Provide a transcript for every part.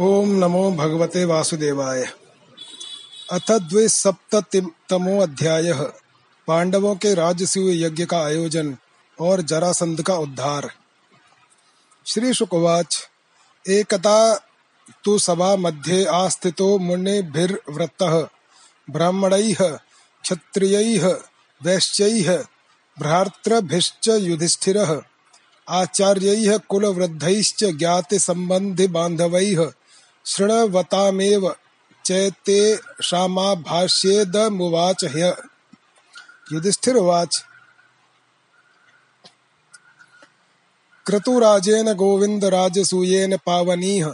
ओम नमो भगवते वासुदेवाय। अथ द्विसप्तमो अध्याय। पांडवों के राजसूय यज्ञ का आयोजन और जरासंध का उद्धार। श्री शुकवाच एकता तु सभा मध्ये आस्थितो मुनिभिर्वृत्तः ब्राह्मणैः, क्षत्रियैः, वैश्यैः, भ्रातृभिश्च युधिष्ठिरः, आचार्यैः कुलवृद्धैश्च ज्ञातिसम्बन्धिबान्धवैः शृण्वतामेव चैतेषामाभाष्येदमुवाच ह्य। युधिष्ठिरुवाच। क्रतुराजेन गोविन्दराजसूयेन पावनीह,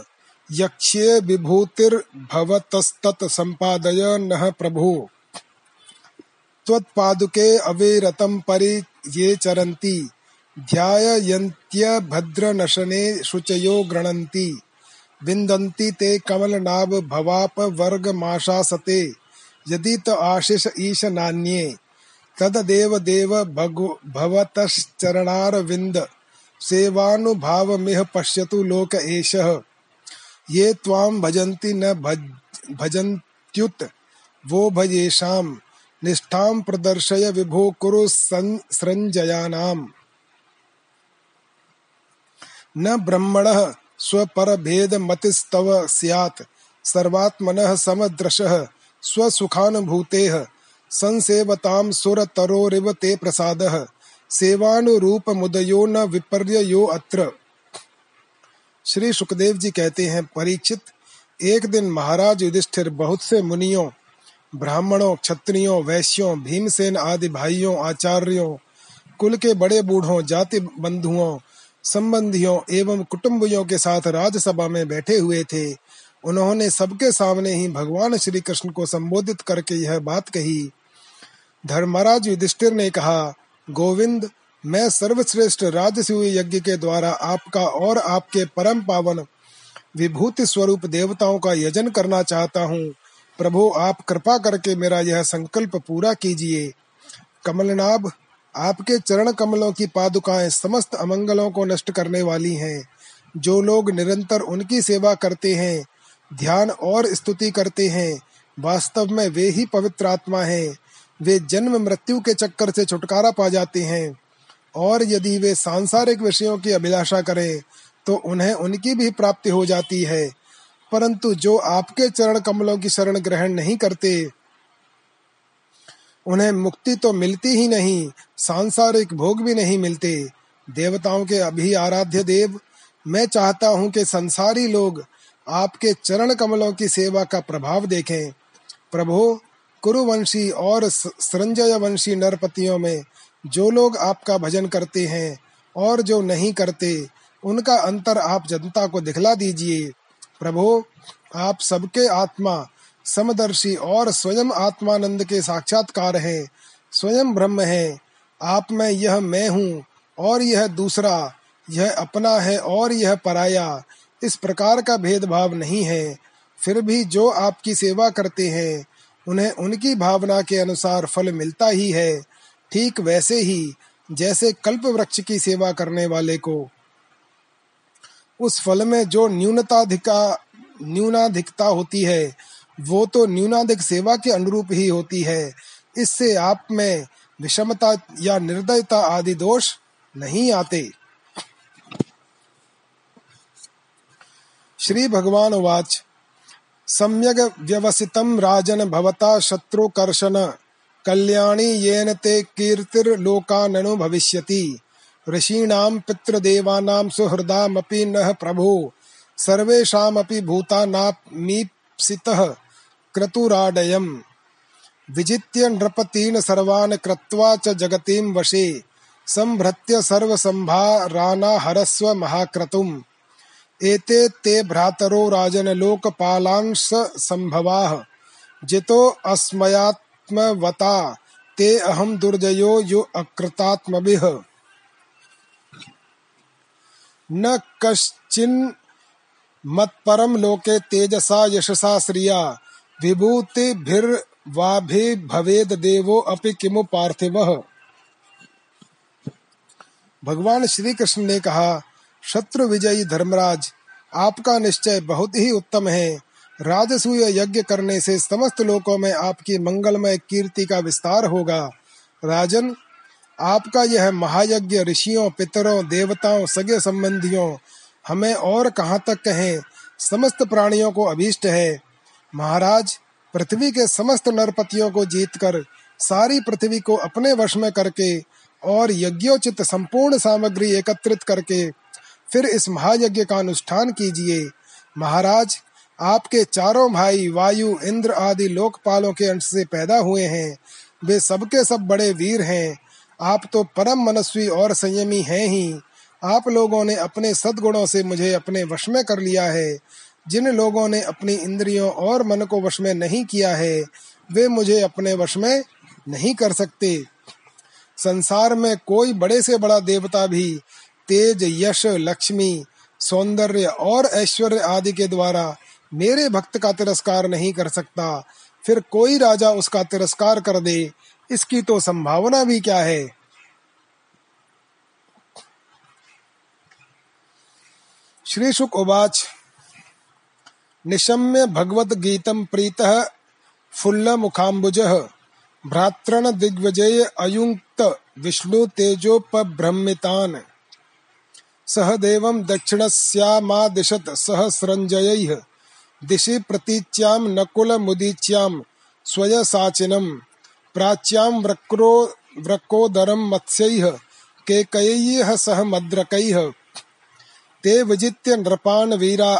यक्ष्ये विभूतिर्भवतस्तत्सम्पादय नः प्रभो। त्वत्पादुके अविरतं परि ये चरन्ति ध्यायन्त्यभद्रनशने शुचयो गृणन्ति। विन्दन्ति ते कमलनाभ भवाप वर्गमाशासते यदि त आशिष ईश नान्ये, तददेव देव भवतश्चरणारविन्द, सेवानुभावमिह पश्यतु लोक एषः। ये त्वां भजन्ति न भज, भजन्त्युत, वो भजेषां, निष्ठां प्रदर्शय विभो कुरु सृञ्जयानाम्। न ब्रह्मणः स्वपरभेदमतिस्तव स्यात्। सर्वात्मनः समदृशः, स्वसुखानुभूतेः, संसेवतां सुरतरोरिव ते प्रसादः। सेवानुरूपमुदयो न विपर्ययो अत्र। श्री सुखदेव जी कहते हैं परीक्षित एक दिन महाराज युधिष्ठिर बहुत से मुनियों, ब्राह्मणों, क्षत्रियों, वैश्यों, भीमसेन आदि भाइयों, आचार्यों, कुल के बड़े बूढ़ों, जाति बंधुओं संबंधियों एवं कुटुंबियों के साथ राजसभा में बैठे हुए थे। उन्होंने सबके सामने ही भगवान श्री कृष्ण को संबोधित करके यह बात कही। धर्मराज युधिष्ठिर ने कहा, गोविंद, मैं सर्वश्रेष्ठ राजसूय यज्ञ के द्वारा आपका और आपके परम पावन विभूति स्वरूप देवताओं का यजन करना चाहता हूँ। प्रभु, आप कृपा करके मेरा यह संकल्प पूरा कीजिए। कमलनाभ आपके चरण कमलों की पादुकाएँ समस्त अमंगलों को नष्ट करने वाली हैं। जो लोग निरंतर उनकी सेवा करते हैं, ध्यान और स्तुति करते हैं, वास्तव में वे ही पवित्र आत्मा हैं। वे जन्म मृत्यु के चक्कर से छुटकारा पा जाते हैं। और यदि वे सांसारिक विषयों की अभिलाषा करें तो उन्हें उनकी भी प्राप्ति हो जाती है। परंतु जो आपके चरण कमलों की शरण ग्रहण नहीं करते उन्हें मुक्ति तो मिलती ही नहीं, सांसारिक भोग भी नहीं मिलते। देवताओं के अभी आराध्य देव, मैं चाहता हूँ कि संसारी लोग आपके चरण कमलों की सेवा का प्रभाव देखें। प्रभु, कुरुवंशी और संजय वंशी नरपतियों में जो लोग आपका भजन करते हैं और जो नहीं करते, उनका अंतर आप जनता को दिखला दीजिए। प्रभु, आप सबके आत्मा समदर्शी और स्वयं आत्मानंद के साक्षात्कार हैं। स्वयं ब्रह्म है। आप में यह मैं हूँ और यह दूसरा, यह अपना है और यह पराया। इस प्रकार का भेदभाव नहीं है। फिर भी जो आपकी सेवा करते हैं, उन्हें उनकी भावना के अनुसार फल मिलता ही है। ठीक वैसे ही, जैसे कल्प वृक्ष की सेवा करने वाले को। उस फल में जो न्यूनताधिका, न्यूनाधिकता होती है वो तो न्यूनाधिक सेवा के अनुरूप ही होती है। इससे आप में विषमता या निर्दयता आदि दोष नहीं आते। श्री भगवान वाच। सम्यग व्यवसितम राजन भवता शत्रुकर्षण। कल्याणी येन ते कीर्तिर्लोकाननु भविष्यति। ऋषीणां पितृदेवानां सुहृदामपि नः प्रभो। सर्वेषामपि भूतानामीप्सितः क्रतुराडयम्। विजित्य नृपतीन् सर्वान् कृत्वा च जगतीं वशे। संभृत्य सर्वसंभारानाहरस्व महाक्रतुम्। एते ते भ्रातरो राजन लोकपालांश संभवाः। जितो अस्मयात्मवता, ते अहम दुर्जयो यो अकृतात्मभिः। न कश्चिन् मत्परम लोके तेजसा यशसा श्रिया। भवेद देवो अपि किमु पार्थिवः? भगवान श्री कृष्ण ने कहा, शत्रु विजयी धर्मराज, आपका निश्चय बहुत ही उत्तम है। राजसूय यज्ञ करने से समस्त लोकों में आपकी मंगलमय कीर्ति का विस्तार होगा। राजन, आपका यह महायज्ञ ऋषियों, पितरों, देवताओं, सगे संबंधियों, हमें और कहाँ तक कहें? समस्त प्राणियों को अभीष्ट है। महाराज, पृथ्वी के समस्त नरपतियों को जीतकर, सारी पृथ्वी को अपने वश में करके, और यज्ञोचित संपूर्ण सामग्री एकत्रित करके, फिर इस महायज्ञ का अनुष्ठान कीजिए। महाराज, आपके चारों भाई, वायु, इंद्र आदि लोकपालों के अंश से पैदा हुए हैं। वे सबके सब बड़े वीर हैं। आप तो परम मनस्वी और संयमी हैं ही। आप लोगों ने अपने सद्गुणों से मुझे अपने वश में कर लिया है। जिन लोगों ने अपनी इंद्रियों और मन को वश में नहीं किया है, वे मुझे अपने वश में नहीं कर सकते। संसार में कोई बड़े से बड़ा देवता भी तेज यश, लक्ष्मी, सौंदर्य और ऐश्वर्य आदि के द्वारा मेरे भक्त का तिरस्कार नहीं कर सकता। फिर कोई राजा उसका तिरस्कार कर दे, इसकी तो संभावना भी क्या है? श्री शुक उवाच। निशम्य भगवत गीतम प्रीतः फुल्ल मुखाम्बुजः भ्रातृण दिग्विजय अयुक्त विष्णु तेजोपभ्रमितान् सह देवं दक्षिणस्यामादिशत सहस्रञ्जयैः। दिशि प्रतीच्यां नकुलमुदीच्यां स्वयसाचिनं। प्राच्यां वक्रो वृकोदरं मत्स्यैः, केकयैः सह मद्रकैः। ते विजित्य नृपान् वीरा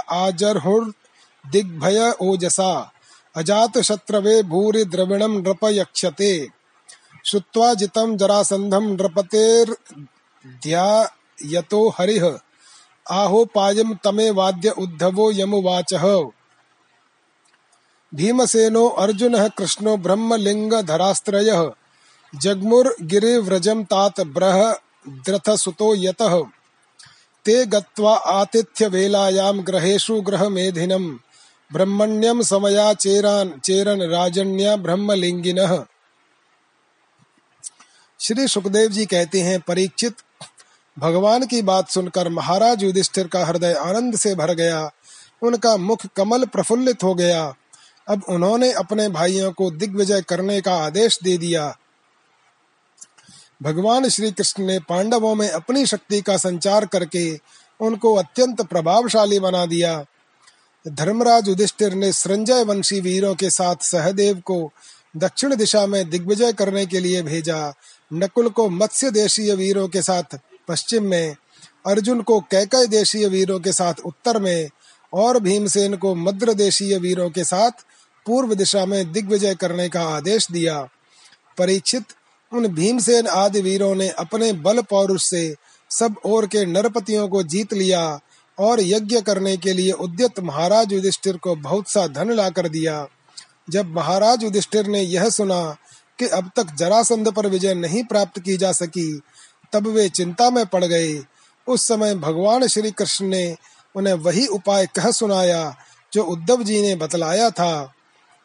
आजर्हुर्दिग्भय ओजसा। अजात शत्रवे भूरि द्रविणं नृप यक्षते श्रुत्वा जितं जरासन्धं नृपतेर्ध्यायतो हरिः। आहोपायं तमे वाद्य उद्धवो यमुवाचः। भीमसेनो अर्जुनः कृष्णो ब्रह्मलिङ्गधरास्त्रयः। जग्मुर्गिरिव्रजं तात बृहद्रथसुतो यतः। ते गत्वा आतिथ्यवेलायां ग्रहेषु ग्रहमेधिनम् ब्रह्मण्यम समया चेरान, चेरन राजन्या ब्रह्मलिंगिन श्री सुखदेव जी कहते हैं, परीक्षित, भगवान की बात सुनकर महाराज युधिष्ठिर का हृदय आनंद से भर गया। उनका मुख कमल प्रफुल्लित हो गया। अब उन्होंने अपने भाइयों को दिग्विजय करने का आदेश दे दिया। भगवान श्री कृष्ण ने पांडवों में अपनी शक्ति का संचार करके उनको अत्यंत प्रभावशाली बना दिया। धर्मराज युधिष्ठिर ने संजय वंशी वीरों के साथ सहदेव को दक्षिण दिशा में दिग्विजय करने के लिए भेजा। नकुल को मत्स्य देशीय वीरों के साथ पश्चिम में, अर्जुन को कैकय देशीय वीरों के साथ उत्तर में और भीमसेन को मद्र देशीय वीरों के साथ पूर्व दिशा में दिग्विजय करने का आदेश दिया। परीक्षित, उन भीमसेन आदि वीरों ने अपने बल पौरुष से सब ओर के नरपतियों को जीत लिया। और यज्ञ करने के लिए उद्यत महाराज युधिष्ठिर को बहुत सा धन ला कर दिया। जब महाराज युधिष्ठिर ने यह सुना कि अब तक जरासंध पर विजय नहीं प्राप्त की जा सकी, तब वे चिंता में पड़ गए। उस समय भगवान श्री कृष्ण ने उन्हें वही उपाय कह सुनाया जो उद्धव जी ने बतलाया था।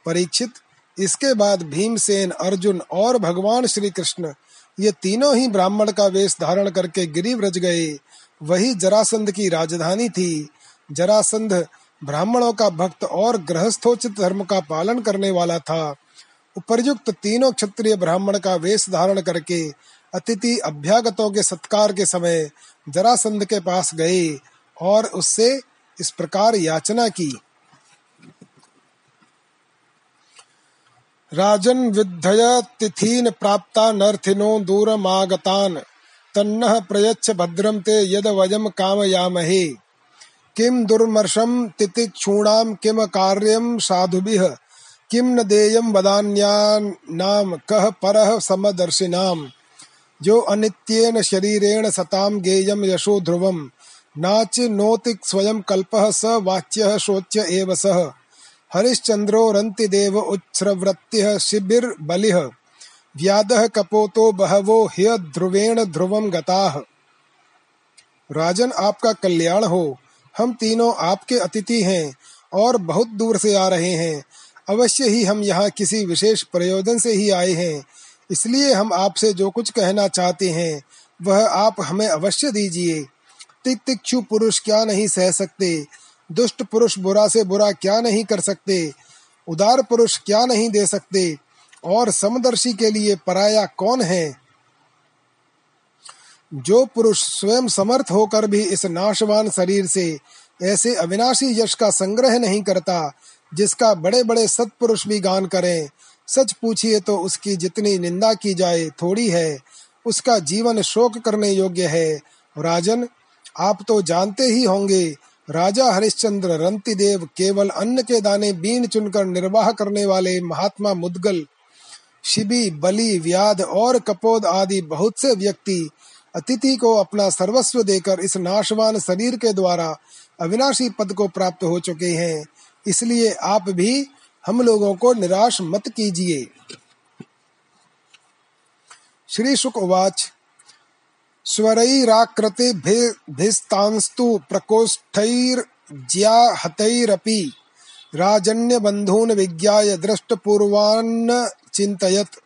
परीक्षित, इसके बाद भीमसेन, अर्जुन और भगवान श्री कृष्ण ये तीनों ही ब्राह्मण का वेश धारण करके गिरिव्रज गए। वही जरासंध की राजधानी थी। जरासंध ब्राह्मणों का भक्त और गृहस्थोचित धर्म का पालन करने वाला था। उपरयुक्त तीनों क्षत्रिय ब्राह्मण का वेश धारण करके अतिथि अभ्यागतों के सत्कार के समय जरासंध के पास गए और उससे इस प्रकार याचना की। राजन विद्धय तिथीन प्राप्ता नर्थिनो दूरमागतान। तन्नः प्रयच्छ भद्रं ते यद वयं कामयामहे। किं दुर्मर्शं तितिक्षूणां किम कार्यं साधुभिः, किं न देयं वदान्यानां, कः परः समदर्शिनाम्। जो अनित्येन शरीरेण सतां गेयं यशो ध्रुवम्, नाच नोति स्वयं कल्पः स वाच्यः शोच्य एव सः। हरिश्चन्द्रो रन्तिदेव उच्छ्रवृत्तिः शिबिर्बलिः। व्यादः कपोतो बहवो ह्य ध्रुवेण ध्रुवम गताः। राजन आपका कल्याण हो। हम तीनों आपके अतिथि हैं और बहुत दूर से आ रहे हैं। अवश्य ही हम यहाँ किसी विशेष प्रयोजन से ही आए हैं। इसलिए हम आपसे जो कुछ कहना चाहते हैं, वह आप हमें अवश्य दीजिए। तिक्षु पुरुष क्या नहीं सह सकते? दुष्ट पुरुष बुरा से बुरा क्या नहीं कर सकते? उदार पुरुष क्या नहीं दे सकते? और समदर्शी के लिए पराया कौन है? जो पुरुष स्वयं समर्थ होकर भी इस नाशवान शरीर से ऐसे अविनाशी यश का संग्रह नहीं करता, जिसका बड़े बड़े सत्पुरुष भी गान करें, सच पूछिए तो उसकी जितनी निंदा की जाए थोड़ी है, उसका जीवन शोक करने योग्य है। राजन, आप तो जानते ही होंगे, राजा हरिश्चंद्र रंतिदेव केवल अन्न के दाने बीन चुनकर निर्वाह करने वाले महात्मा मुदगल शिबी, बलि, व्याध और कपोद आदि बहुत से व्यक्ति अतिथि को अपना सर्वस्व देकर इस नाशवान शरीर के द्वारा अविनाशी पद को प्राप्त हो चुके हैं। इसलिए आप भी हम लोगों को निराश मत कीजिए। श्री शुक उवाच स्वरैराकृतिभिस्तांस्तु प्रकोष्ठैर्ज्याहतैरपि। राजन्यबन्धून् विज्ञाय दृष्टपूर्वान्न चिन्तयत्।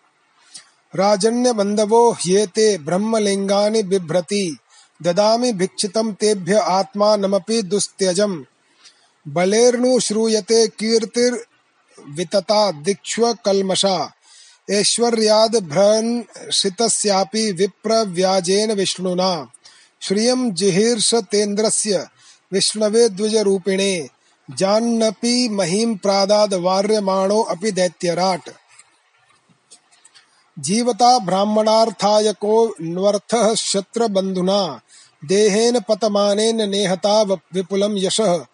राजन्यबन्धवो ह्येते ब्रह्मलिङ्गानि बिभ्रति। ददामि भिक्षितं तेभ्य आत्मानमपि दुस्त्यजम्। बलेर्नु श्रूयते कीर्तिर्वितता दिक्ष्वकल्मषा। ऐश्वर्याद भ्रंशितस्यापि विप्रव्याजेन विष्णुना। श्रियं जिहीर्षतेन्द्रस्य विष्णवे द्विजरूपिणे जान्नपि महीं प्रादाद वार्यमाणो अपि दैत्यराट। जीवता ब्राह्मणार्थाय को न्वर्थः शत्रबन्धुना, देहेन पतमानेन नेहता विपुलं यशः।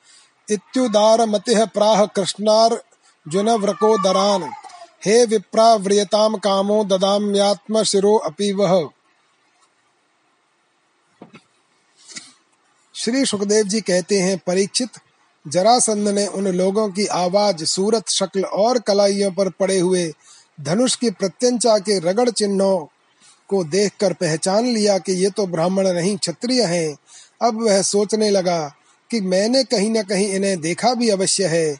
इत्युदारमतिः प्राह कृष्णार्जुनव्रकोदरान् हे विप्राव्रियताम कामो ददाम्यात्म शिरो अपि वह श्री सुखदेव जी कहते हैं, परीक्षित, जरासंध ने उन लोगों की आवाज़, सूरत, शक्ल और कलाइयों पर पड़े हुए धनुष की प्रत्यंचा के रगड़ चिन्हों को देखकर पहचान लिया कि ये तो ब्राह्मण नहीं, क्षत्रिय हैं। अब वह सोचने लगा कि मैंने कहीं न कहीं इन्हें देखा भी अवश्य है।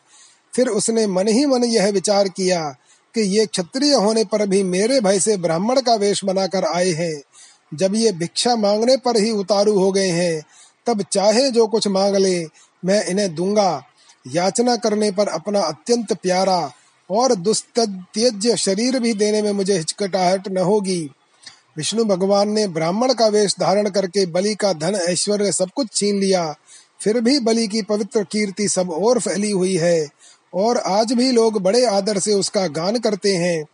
फिर उसने मन ही मन यह विचार किया कि ये क्षत्रिय होने पर भी मेरे भय से ब्राह्मण का वेश बनाकर आए हैं। जब ये भिक्षा मांगने पर ही उतारू हो गए हैं, तब चाहे जो कुछ मांग ले, मैं इन्हें दूँगा। याचना करने पर अपना अत्यंत प्यारा और दुस्त्यज्य शरीर भी देने में मुझे हिचकटाहट न होगी। विष्णु भगवान ने ब्राह्मण का वेश धारण करके बलि का धन ऐश्वर्य सब कुछ छीन लिया। फिर भी बलि की पवित्र कीर्ति सब और फैली हुई है और आज भी लोग बड़े आदर से उसका गान करते हैं।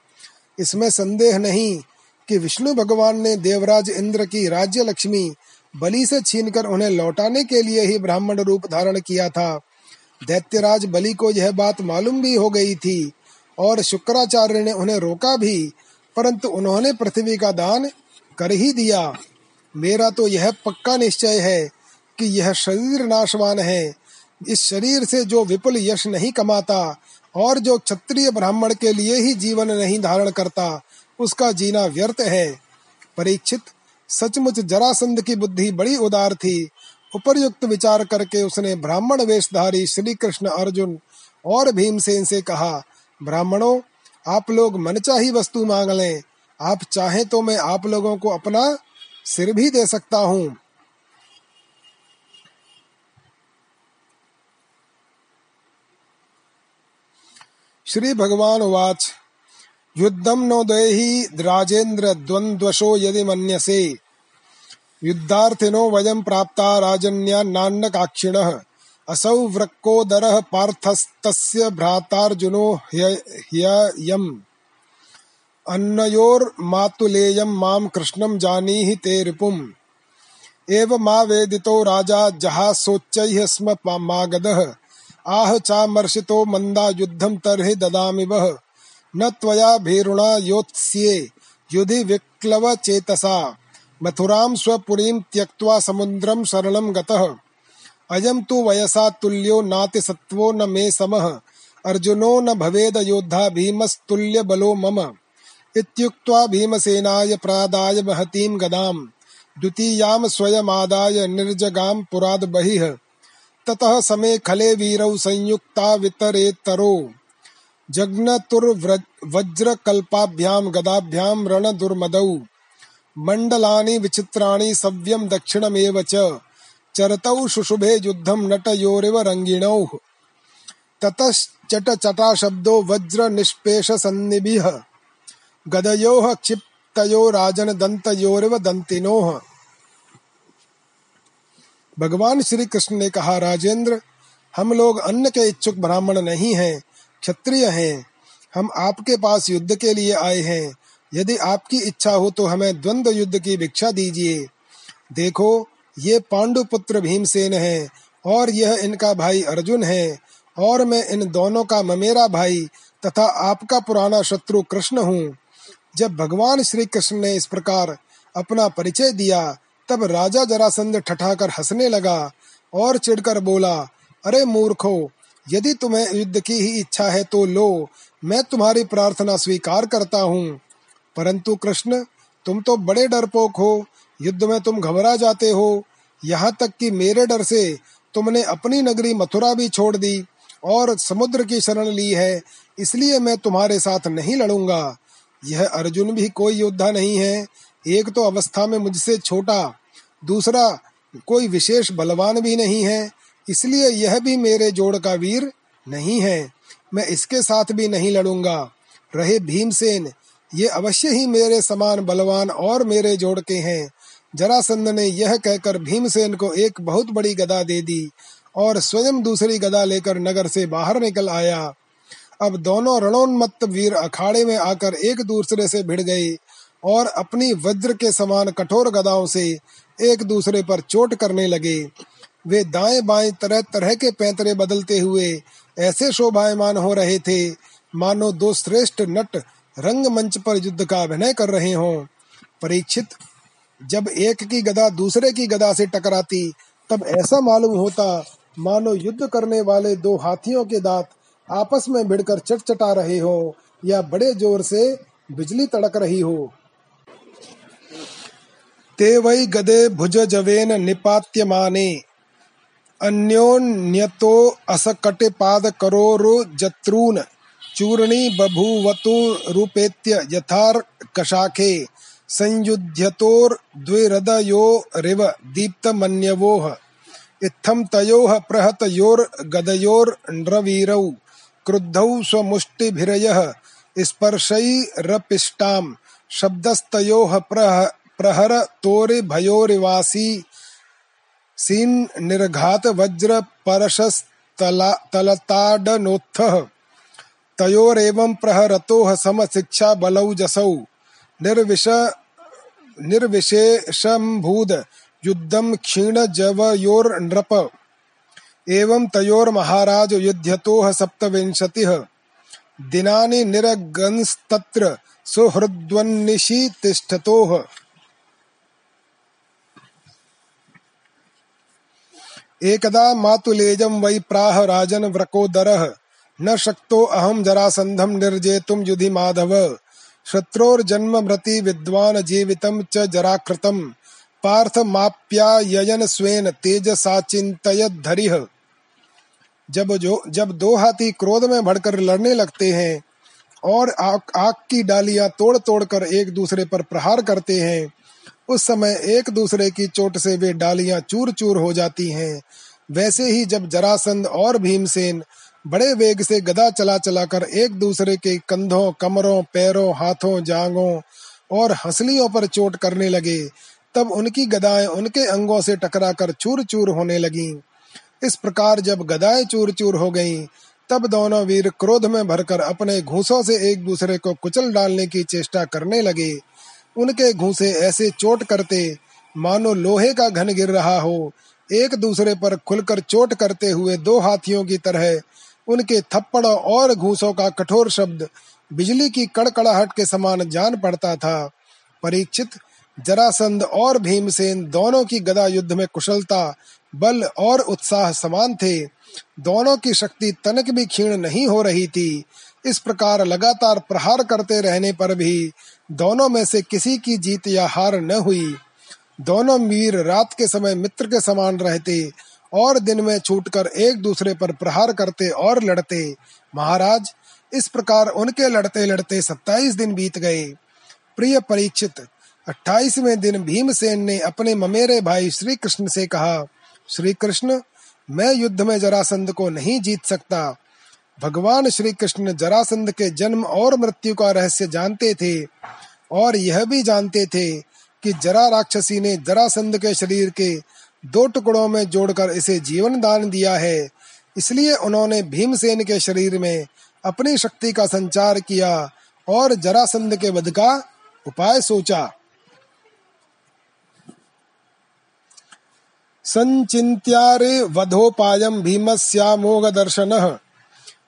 इसमें संदेह नहीं कि विष्णु भगवान ने देवराज इंद्र की राज्य लक्ष्मी बलि से छीनकर उन्हें लौटाने के लिए ही ब्राह्मण रूप धारण किया था। दैत्यराज बलि को यह बात मालूम भी हो गई थी और शुक्राचार्य ने उन्हें रोका भी, परंतु उन्होंने पृथ्वी का दान कर ही दिया। मेरा तो यह पक्का निश्चय है कि यह शरीर नाशवान है। इस शरीर से जो विपुल यश नहीं कमाता और जो क्षत्रिय ब्राह्मण के लिए ही जीवन नहीं धारण करता, उसका जीना व्यर्थ है। परीक्षित, सचमुच जरासंध की बुद्धि बड़ी उदार थी। उपरयुक्त विचार करके उसने ब्राह्मण वेशधारी श्री कृष्ण अर्जुन और भीमसेन से कहा ब्राह्मणों, आप लोग मनचाही वस्तु मांग लें। आप चाहें तो मैं आप लोगों को अपना सिर भी दे सकता हूँ। श्री भगवान उवाच युद्धम नो देहि राजेन्द्र द्वंद्वशो यदि मन्यसे। युद्धार्थिनो वयं प्राप्ता राजन्या नान्नकाक्षिणः असौ वृक्कोदरः पार्थस्तस्य भ्रातार्जुनो ह्ययम्। अन्नयोर्मातुलेयं माँ कृष्णं जानीहि ते रिपुम्। एव मा वेदितो राजा जहासोच्चैः स्म मागधः। आह चामर्षितो मंदा युद्धम तरहि ददामि वह न त्वया भीरुणा योत्स्ये, युधि विक्लव चेतसा मथुरां स्वपुरीं त्यक्त्वा समुद्रं शरणं गतः। अयं तु वयसा तुल्यो नाति सत्वो न मे समः। अर्जुनो न भवेद योद्धा भीमस्तुल्य बलो मम। इत्युक्त्वा भीमसेनाय प्रादाय महतीं गदां द्वितीयां स्वयमादाय निर्जगां पुराद बहिः। ततः समे खले वीरौ संयुक्ता वितरेतरो जग्नतुर्वज्रकल्पाभ्यां गदाभ्यां रणदुर्मदौ। मण्डलानि विचित्राणि सव्यं दक्षिणमेव च। चरतौ शुशुभे युद्धम नटयोरिव रंगिणौ ततश्चट चटा शब्दो वज्र निष्पेष सन्निभिः गदयोः क्षिप्तयो राजन दंतयोरिव दंतिनोः भगवान श्री कृष्ण ने कहा, राजेंद्र, हम लोग अन्न के इच्छुक ब्राह्मण नहीं हैं, क्षत्रिय हैं। हम आपके पास युद्ध के लिए आए हैं। यदि आपकी इच्छा हो तो हमें द्वंद्व युद्ध की भिक्षा दीजिए। देखो ये पांडु पुत्र भीमसेन है, और यह इनका भाई अर्जुन है, और मैं इन दोनों का ममेरा भाई तथा आपका पुराना शत्रु कृष्ण हूँ। जब भगवान श्री कृष्ण ने इस प्रकार अपना परिचय दिया, तब राजा जरासंध ठठाकर हंसने लगा और चिढ़कर बोला, अरे मूर्खो, यदि तुम्हें युद्ध की ही इच्छा है तो लो, मैं तुम्हारी प्रार्थना स्वीकार करता हूँ। परंतु कृष्ण तुम तो बड़े डरपोक हो, युद्ध में तुम घबरा जाते हो। यहाँ तक कि मेरे डर से तुमने अपनी नगरी मथुरा भी छोड़ दी और समुद्र की शरण ली है, इसलिए मैं तुम्हारे साथ नहीं लड़ूँगा। यह अर्जुन भी कोई योद्धा नहीं है, एक तो अवस्था में मुझसे छोटा, दूसरा कोई विशेष बलवान भी नहीं है, इसलिए यह भी मेरे जोड़ का वीर नहीं है। मैं इसके साथ भी नहीं लड़ूँगा। रहे भीमसेन ये अवश्य ही मेरे समान बलवान और मेरे जोड़ के हैं। जरासंध ने यह कहकर भीमसेन को एक बहुत बड़ी गदा दे दी और स्वयं दूसरी गदा लेकर नगर से बाहर निकल आया। अब दोनों रणोन्मत्त वीर अखाड़े में आकर एक दूसरे से भिड़ गए और अपनी वज्र के समान कठोर गदाओं से एक दूसरे पर चोट करने लगे। वे दाएँ बाएँ तरह तरह के पैंतरे बदलते हुए ऐसे शोभायमान हो रहे थे। मानो दो श्रेष्ठ नट रंगमंच पर युद्ध का अभिनय कर रहे हों। परीक्षित, जब एक की गदा दूसरे की गदा से टकराती, तब ऐसा मालूम होता, मानो युद्ध करने वाले दो हाथियों के दांत आपस में भिड़कर चटचटा रहे हो, या बड़े ज़ोर से बिजली तड़क रही हो। ते वै गदे भुज जवेन निपात्यमाने, अन्योन्यतो असकटे पाद करोरु जत्रून। चूर्णी बभूवतु रूपेत्य यथार्कशाखे संयुध्यतोर्द्विरदयोरिव दीप्तमन्यवोः इत्थं तयोः प्रहतयोर्गदयोर्नृवीरौ क्रुद्धौ स्वमुष्टिभिरयः, स्पर्शैरपिष्टाम्, शब्दस्तयोः प्रह, प्रहरतोरिभयोरिवासी सीन निर्घात वज्र परशस्तलताडनोत्थः तयोरेवं प्रहरतोः समशिक्षा बलौ जसौ निर्विश निर्विशेषम्भूद युद्धं क्षीणजवयोर्नृप। एवं तयोर्महाराज युध्यतोः सप्तविंशतिः। दिनानि निरगंस्तत्र सुहृद्वन्निशि तिष्ठतोः एकदा मातुलेजं वै प्राह राजन व्रकोदरः। न शक्तो अहम जरासंधम निर्जेतुम युधि माधव। शत्रोर्जन्म मृति विद्वान जीवितम च जराकृतम पार्थ माप्यायन स्वेन तेज धरिह। जब जो जब दो हाथी क्रोध में भड़कर लड़ने लगते हैं और आग, आग की डालियाँ तोड़ तोड़ कर एक दूसरे पर प्रहार करते हैं उस समय एक दूसरे की चोट से वे डालियाँ चूर चूर हो जाती हैं। वैसे ही जब जरासंध और भीमसेन बड़े वेग से गदा चला चला कर एक दूसरे के कंधों, कमरों, पैरों, हाथों, जांगों और हंसलियों पर चोट करने लगे। तब उनकी गदाएँ उनके अंगों से टकराकर चूर चूर होने लगीं। इस प्रकार जब गदाएँ चूर चूर हो गईं, तब दोनों वीर क्रोध में भरकर अपने घूसों से एक दूसरे को कुचल डालने की चेष्टा करने लगे। उनके घूसे ऐसे चोट करते, मानो लोहे का घन गिर रहा हो, एक दूसरे पर खुलकर चोट करते हुए दो हाथियों की तरह उनके थप्पड़ों और घूसों का कठोर शब्द बिजली की कड़कड़ाहट के समान जान पड़ता था। परीक्षित, जरासंध और भीमसेन दोनों की गदा युद्ध में कुशलता, बल और उत्साह समान थे। दोनों की शक्ति तनक भी क्षीण नहीं हो रही थी। इस प्रकार लगातार प्रहार करते रहने पर भी दोनों में से किसी की जीत या हार न हुई। दोनों वीर रात के समय मित्र के समान रहते और दिन में छूटकर एक दूसरे पर प्रहार करते और लड़ते। महाराज, इस प्रकार उनके लड़ते लड़ते सत्ताईस दिन बीत गए। प्रिय परीक्षित, अट्ठाईसवें दिन भीमसेन ने अपने ममेरे भाई श्री कृष्ण से कहा श्री कृष्ण मैं युद्ध में जरासंध को नहीं जीत सकता। भगवान श्री कृष्ण जरासंध के जन्म और मृत्यु का रहस्य जानते थे और यह भी जानते थे कि जरा राक्षसी ने जरासंध के शरीर के दो टुकड़ों में जोड़कर इसे जीवन दान दिया है। इसलिए उन्होंने भीमसेन के शरीर में अपनी शक्ति का संचार किया और जरासंध के वध का उपाय सोचा। संचिन्त्यारे वधोपायं भीमस्यामोघदर्शनः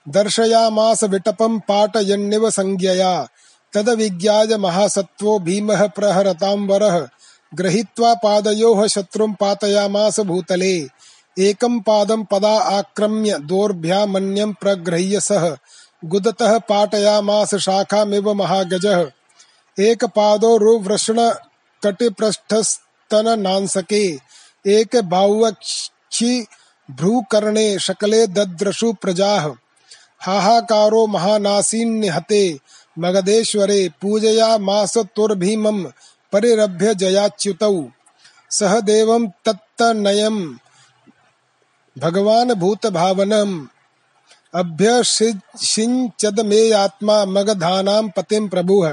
दर्शयामास विटपं पाटयन्निव संज्ञया। तदविज्ञाय महासत्त्वो भीमः प्रहरतां वरः। गृहीत्वा पादयोः शत्रुं पातयामास भूतले। एकं पादं पदा आक्रम्य दोर्भ्यामन्यं प्रगृह्य सः। गुदतः पाटयामास शाखामिव महागजः। एकपादो रुवृषण कटिपृष्ठस्तननांसके एक बाहुवक्षि भ्रूकर्णे शकले दद्रशु प्रजाः। हाहाकारो महानासीन्य हते मगधेश्वरे पूजया मास तुर्भीमं परिरभ्य जयाच्युतौ। सह भावनम अभ्यसिंचद मे आत्मा मगधानां पतिं प्रभु।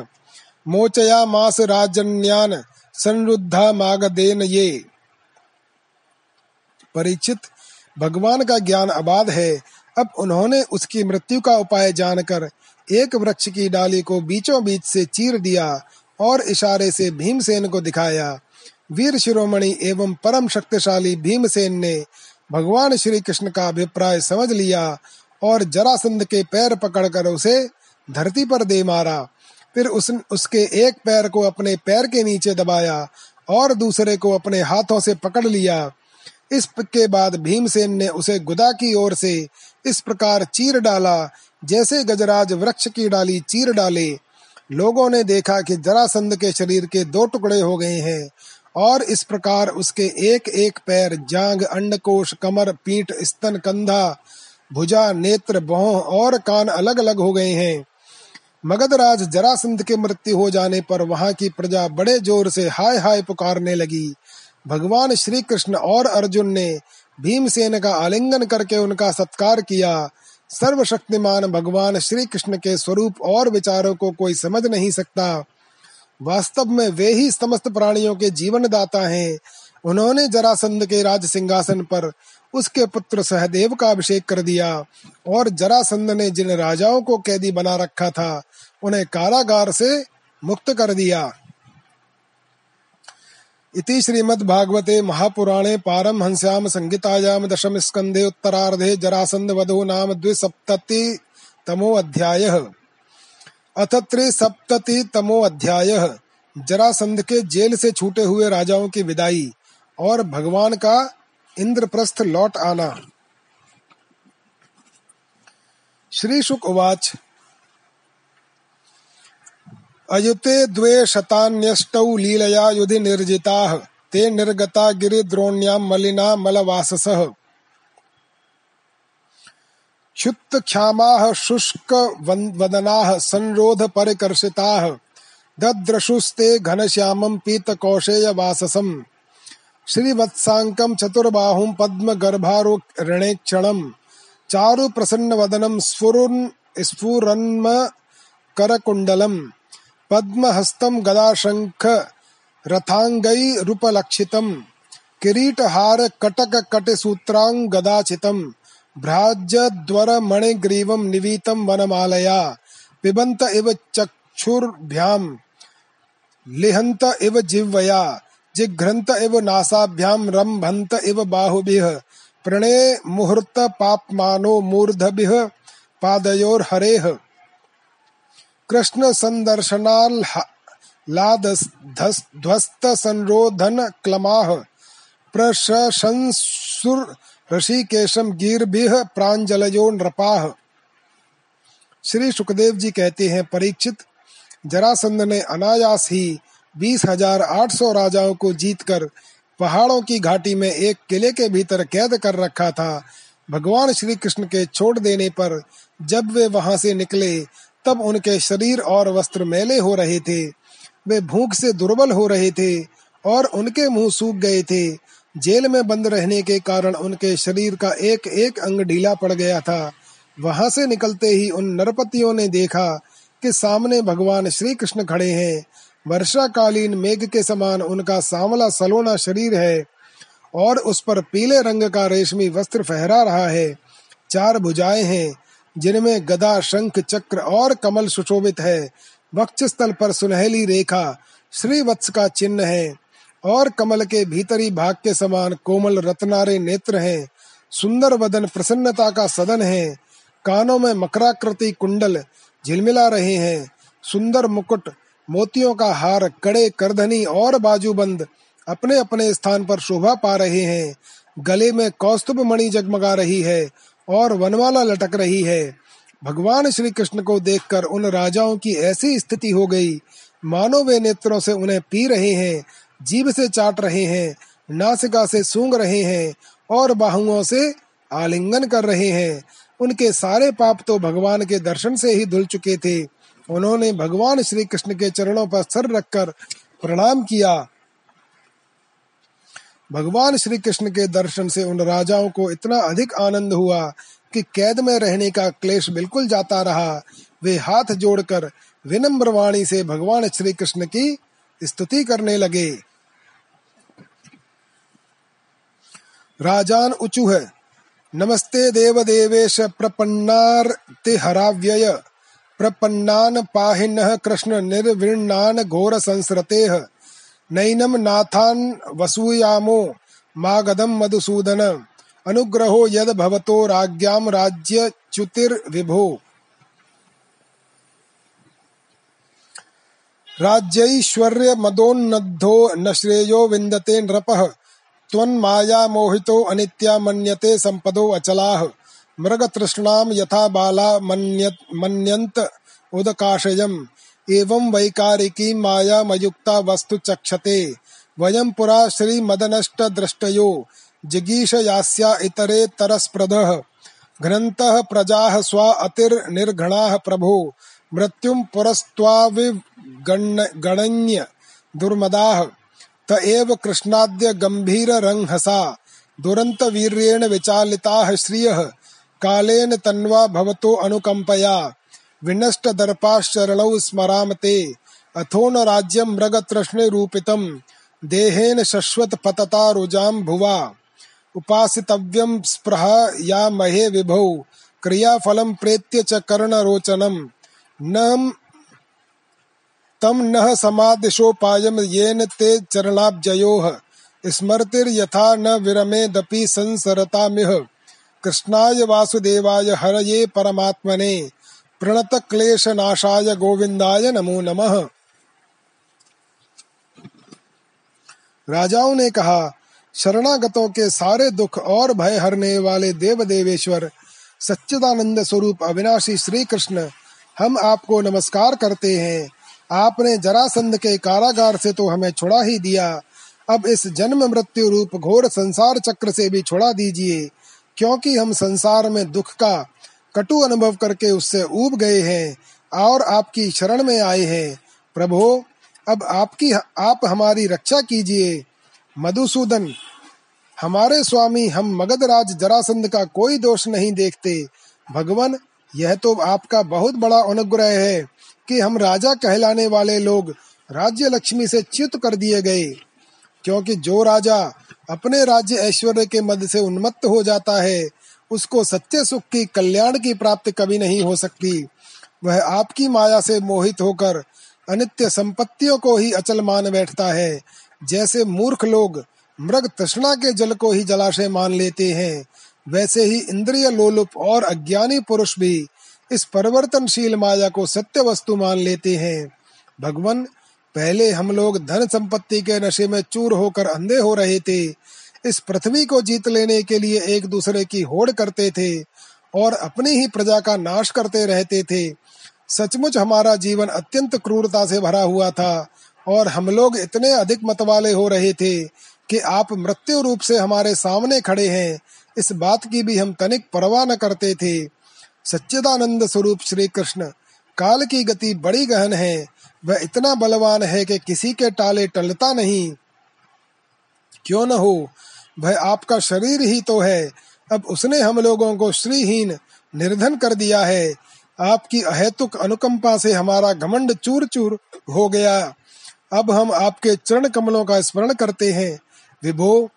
मोचया मास राजन्यान संरुद्धा मागदेन ये। परीक्षित भगवान का ज्ञान अबाध है। अब उन्होंने उसकी मृत्यु का उपाय जानकर एक वृक्ष की डाली को बीचों बीच से चीर दिया और इशारे से भीमसेन को दिखाया। वीर शिरोमणि एवं परम शक्तिशाली भीमसेन ने भगवान श्री कृष्ण का अभिप्राय समझ लिया और जरासंध के पैर पकड़कर उसे धरती पर दे मारा। फिर उस, उसके एक पैर को अपने पैर के नीचे दबाया और दूसरे को अपने हाथों से पकड़ लिया। इसके बाद भीमसेन ने उसे गुदा की ओर से इस प्रकार चीर डाला, जैसे गजराज वृक्ष की डाली चीर डाले लोगों ने देखा कि जरासंध के शरीर के दो टुकड़े हो गए हैं और इस प्रकार उसके एक एक पैर, जांग, अंडकोश, कमर, पीठ, स्तन, कंधा, भुजा, नेत्र, बोह और कान अलग अलग हो गए हैं। मगधराज जरासंध के मृत्यु हो जाने पर वहाँ की प्रजा बड़े ज़ोर से हाय हाय पुकारने लगी। भगवान श्री कृष्ण और अर्जुन ने भीमसेन का आलिंगन करके उनका सत्कार किया। सर्वशक्तिमान भगवान श्री कृष्ण के स्वरूप और विचारों को कोई समझ नहीं सकता। वास्तव में वे ही समस्त प्राणियों के जीवन दाता हैं। उन्होंने जरासंध के राज सिंहासन पर उसके पुत्र सहदेव का अभिषेक कर दिया और जरासंध ने जिन राजाओं को कैदी बना रखा था, उन्हें कारागार से मुक्त कर दिया। इति श्रीमद्भागवते महापुराणे पारमहंस्यां संहितायां दशम स्कन्धे उत्तरार्धे जरासन्धवधो नाम द्विसप्ततितमो अध्यायः। अथ त्रिसप्ततितमो अध्यायः। जरासंध के जेल से छूटे हुए राजाओं की विदाई और भगवान का इंद्रप्रस्थ लौट आना। श्री शुक उवाच। अयुते द्वे शतान्यष्टौ लीलया युधि निर्जिताः। ते निर्गता गिरिद्रोण्यां मलिना मलवाससः। क्षुत्क्षामाः शुष्कवदनाः संरोधपरिकर्षिताः। दद्रशुस्ते घनश्यामं पीतकौशेयवाससम्। श्रीवत्साङ्कं चतुर्बाहुं पद्मगर्भारुणेक्षणम् चारुप्रसन्नवदनं स्फुरुन् स्फुरन्म करकुण्डलम् पद्महस्तं गदाशङ्ख रथाङ्गैरुपलक्षितम् किरीटहारकटककटिसूत्राङ्गदाचितम् भ्राजद्वरमणिग्रीवं निवीतं वनमालया, पिबन्त इव चक्षुर्भ्याम् लिहन्त इव जिह्वया, जिघ्रन्त इव नासाभ्यां, रम्भन्त इव बाहुभिः प्रणये मुहूर्त पाप्मानो मूर्धभिः, पादयोर्हरेः। कृष्ण संदर्शनाल्लाध्वस्त संरोधन क्लमाः प्रशंसुर ऋषिकेशम गीर्भिः प्रांजलयो नृपाः श्री सुखदेव जी कहते हैं, परीक्षित, जरासंध ने अनायास ही बीस हज़ार आठ सौ राजाओं को जीतकर पहाड़ों की घाटी में एक किले के भीतर कैद कर रखा था। भगवान श्री कृष्ण के छोड़ देने पर जब वे वहाँ से निकले तब उनके शरीर और वस्त्र मेले हो रहे थे। वे भूख से दुर्बल हो रहे थे और उनके मुँह सूख गए थे। जेल में बंद रहने के कारण उनके शरीर का एक एक अंग ढीला पड़ गया था। वहाँ से निकलते ही उन नरपतियों ने देखा कि सामने भगवान श्री कृष्ण खड़े हैं। वर्षाकालीन मेघ के समान उनका सांवला सलोना शरीर है और उस पर पीले रंग का रेशमी वस्त्र फहरा रहा है। चार भुजाएँ हैं। जिनमें गदा, शंख, चक्र और कमल सुशोभित है। वक्षस्थल पर सुनहली रेखा श्री वत्स का चिन्ह है और कमल के भीतरी भाग के समान कोमल रत्नारे नेत्र हैं। सुंदर वदन प्रसन्नता का सदन है। कानों में मकराकृति कुंडल झिलमिला रहे हैं। सुंदर मुकुट, मोतियों का हार, कड़े, करधनी और बाजूबंद अपने अपने स्थान पर शोभा पा रहे हैं। गले में कौस्तुभ मणि जगमगा रही है और वनमाला लटक रही है। भगवान श्री कृष्ण को देखकर उन राजाओं की ऐसी स्थिति हो गई। मानो वे नेत्रों से उन्हें पी रहे हैं, जीभ से चाट रहे हैं, नासिका से सूंघ रहे हैं और बाहुओं से आलिंगन कर रहे हैं। उनके सारे पाप तो भगवान के दर्शन से ही धुल चुके थे। उन्होंने भगवान श्री कृष्ण के चरणों पर सर रखकर प्रणाम किया। भगवान श्री कृष्ण के दर्शन से उन राजाओं को इतना अधिक आनंद हुआ कि कैद में रहने का क्लेश बिल्कुल जाता रहा। वे हाथ जोड़कर विनम्र वाणी से भगवान श्री कृष्ण की स्तुति करने लगे। राजान उचुह नमस्ते देव देवेश प्रपन्नार ते हराव्यय। प्रपन्नान पाहिन कृष्ण निर्विणान घोर संसृतेह नैनम नाथान वसूयामो मागदम मधुसूदन। अनुग्रहो यद भवतो राज्ञाम राज्य च्युतिर्विभो राज्यैश्वर्य मदोन्नद्धो न श्रेयो विन्दते नृपः। त्वन्माया मोहितो अनित्या मन्यते संपदो अचलाः। मृगतृष्णाम यथा बाला मन्यत मन्यन्त उदकाशयम्। एवं वैकारिकी माया मयुक्ता वस्तु चक्षते। वयं पुरा श्री मदनष्ट दृष्टयो जिगीष यास्या इतरे तरस्प्रदः घ्नन्तः प्रजाः स्वा प्रभो। मृत्युं पुरस्त्वाविगणन्य दुर्मदाः। त एव कृष्णाद्य गम्भीररंहसा। दुरन्तवीर्येण विचालिताः श्रियः। कालेन तन्वा भवतो अनुकम्पया। विनष्ट दर्पाश्चरणौ स्मरामते। अथोन राज्यं मृगतृष्णे रूपितं। देहेन शश्वत पतता रुजां भुवा। उपासितव्यं स्पृह या महे विभौ। क्रियाफलं प्रेत्य च कर्णरोचनं। न तम नः समादिशोपायं येन ते चरणाब्जयोः। स्मृतिर्यथा न विरमेदपि संसरतामिह। कृष्णाय वासुदेवाय हरये परमात्मने। प्रणत क्लेश नाशाय गोविंदाय नमो नमः। राजाओं ने कहा, शरणागतों के सारे दुख और भय हरने वाले देव देवेश्वर सच्चिदानंद स्वरूप अविनाशी श्री कृष्ण हम आपको नमस्कार करते हैं। आपने जरासंध के कारागार से तो हमें छुड़ा ही दिया। अब इस जन्म मृत्यु रूप घोर संसार चक्र से भी छुड़ा दीजिए, क्योंकि हम संसार में दुख का कटु अनुभव करके उससे ऊब गए हैं और आपकी शरण में आए हैं। प्रभु, अब आपकी, आप हमारी रक्षा कीजिए। मधुसूदन, हमारे स्वामी, हम मगधराज जरासंध का कोई दोष नहीं देखते। भगवान, यह तो आपका बहुत बड़ा अनुग्रह है कि हम राजा कहलाने वाले लोग राज्य लक्ष्मी से च्युत कर दिए गए। क्योंकि जो राजा अपने राज्य ऐश्वर्य के मद से उन्मत्त हो जाता है उसको सच्चे सुख की, कल्याण की प्राप्ति कभी नहीं हो सकती। वह आपकी माया से मोहित होकर अनित्य संपत्तियों को ही अचल मान बैठता है। जैसे मूर्ख लोग मृग तृष्णा के जल को ही जलाशय मान लेते हैं, वैसे ही इंद्रिय लोलुप और अज्ञानी पुरुष भी इस परिवर्तनशील माया को सत्य वस्तु मान लेते हैं। भगवान, पहले हम लोग धन संपत्ति के नशे में चूर होकर अंधे हो रहे थे इस पृथ्वी को जीत लेने के लिए एक दूसरे की होड़ करते थे और अपनी ही प्रजा का नाश करते रहते थे। सचमुच हमारा जीवन अत्यंत क्रूरता से भरा हुआ था और हम लोग इतने अधिक मतवाले हो रहे थे कि आप मृत्यु रूप से हमारे सामने खड़े हैं। इस बात की भी हम तनिक परवाह न करते थे। सच्चिदानंद स्वरूप श्री कृष्ण काल की गति बड़ी गहन है। वह इतना बलवान है कि किसी के टाले टलता नहीं। क्यों न हो? वह आपका शरीर ही तो है। अब उसने हम लोगों को श्रीहीन निर्धन कर दिया है। आपकी अहेतुक अनुकंपा से हमारा घमंड चूर चूर हो गया। अब हम आपके चरण कमलों का स्मरण करते हैं। विभो,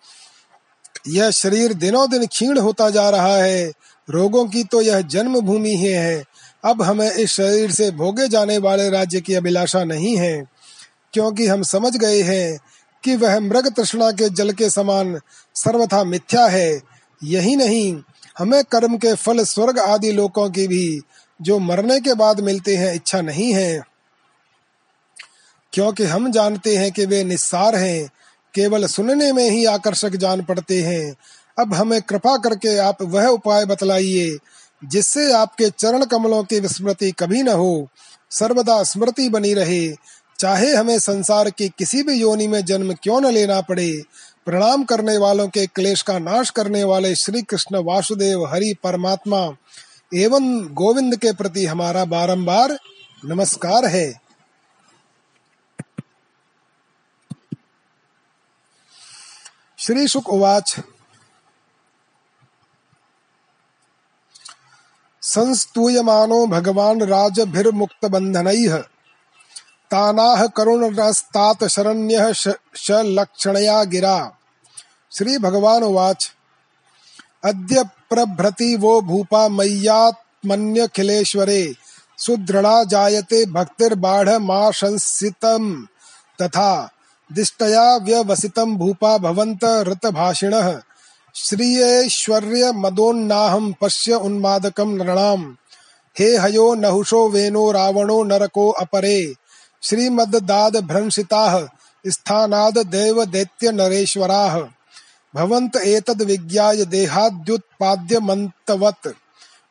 यह शरीर दिनों दिन क्षीण होता जा रहा है। रोगों की तो यह जन्म भूमि ही है। अब हमें इस शरीर से भोगे जाने वाले राज्य की अभिलाषा नहीं है, क्योंकि हम समझ गए हैं कि वह मृग तृष्णा के जल के समान सर्वथा मिथ्या है। यही नहीं, हमें कर्म के फल स्वर्ग आदि लोकों की भी जो मरने के बाद मिलते हैं इच्छा नहीं है। क्योंकि हम जानते हैं कि वे निस्सार हैं, केवल सुनने में ही आकर्षक जान पड़ते हैं। अब हमें कृपा करके आप वह उपाय बतलाइए, जिससे आपके चरण कमलों की विस्मृति कभी न हो। सर्वदा स्मृति बनी रहे चाहे हमें संसार की किसी भी योनि में जन्म क्यों न लेना पड़े, प्रणाम करने वालों के क्लेश का नाश करने वाले श्री कृष्ण वासुदेव हरि परमात्मा एवं गोविंद के प्रति हमारा बारंबार नमस्कार है। श्री शुक उवाच संस्तूयमानो भगवान राजभिर्मुक्त बंधनैः तानाह करुणस्तात शरण्यः लक्षणया गिरा। श्री भगवान उवाच। अद्य प्रभृति वो भूपा मय्यात्मन्यखिलेश्वरे सुदृढ़ा जायते भक्तिर्बाढ़ तथा दिष्टया व्यवसितम भूपा भवंत ऋतभाषिणः श्रियेश्वर्य मदोन्नाहम पश्य उन्मादकम नृणाम। हे हयो नहुषो वेनो रावणो नरको अपरे श्रीमद्दाद भ्रंसिताः स्थानाद देव दैत्य नरेश्वराः भवन्त एतद् विज्ञाय देहाद्युत्पाद्यमन्तवत्।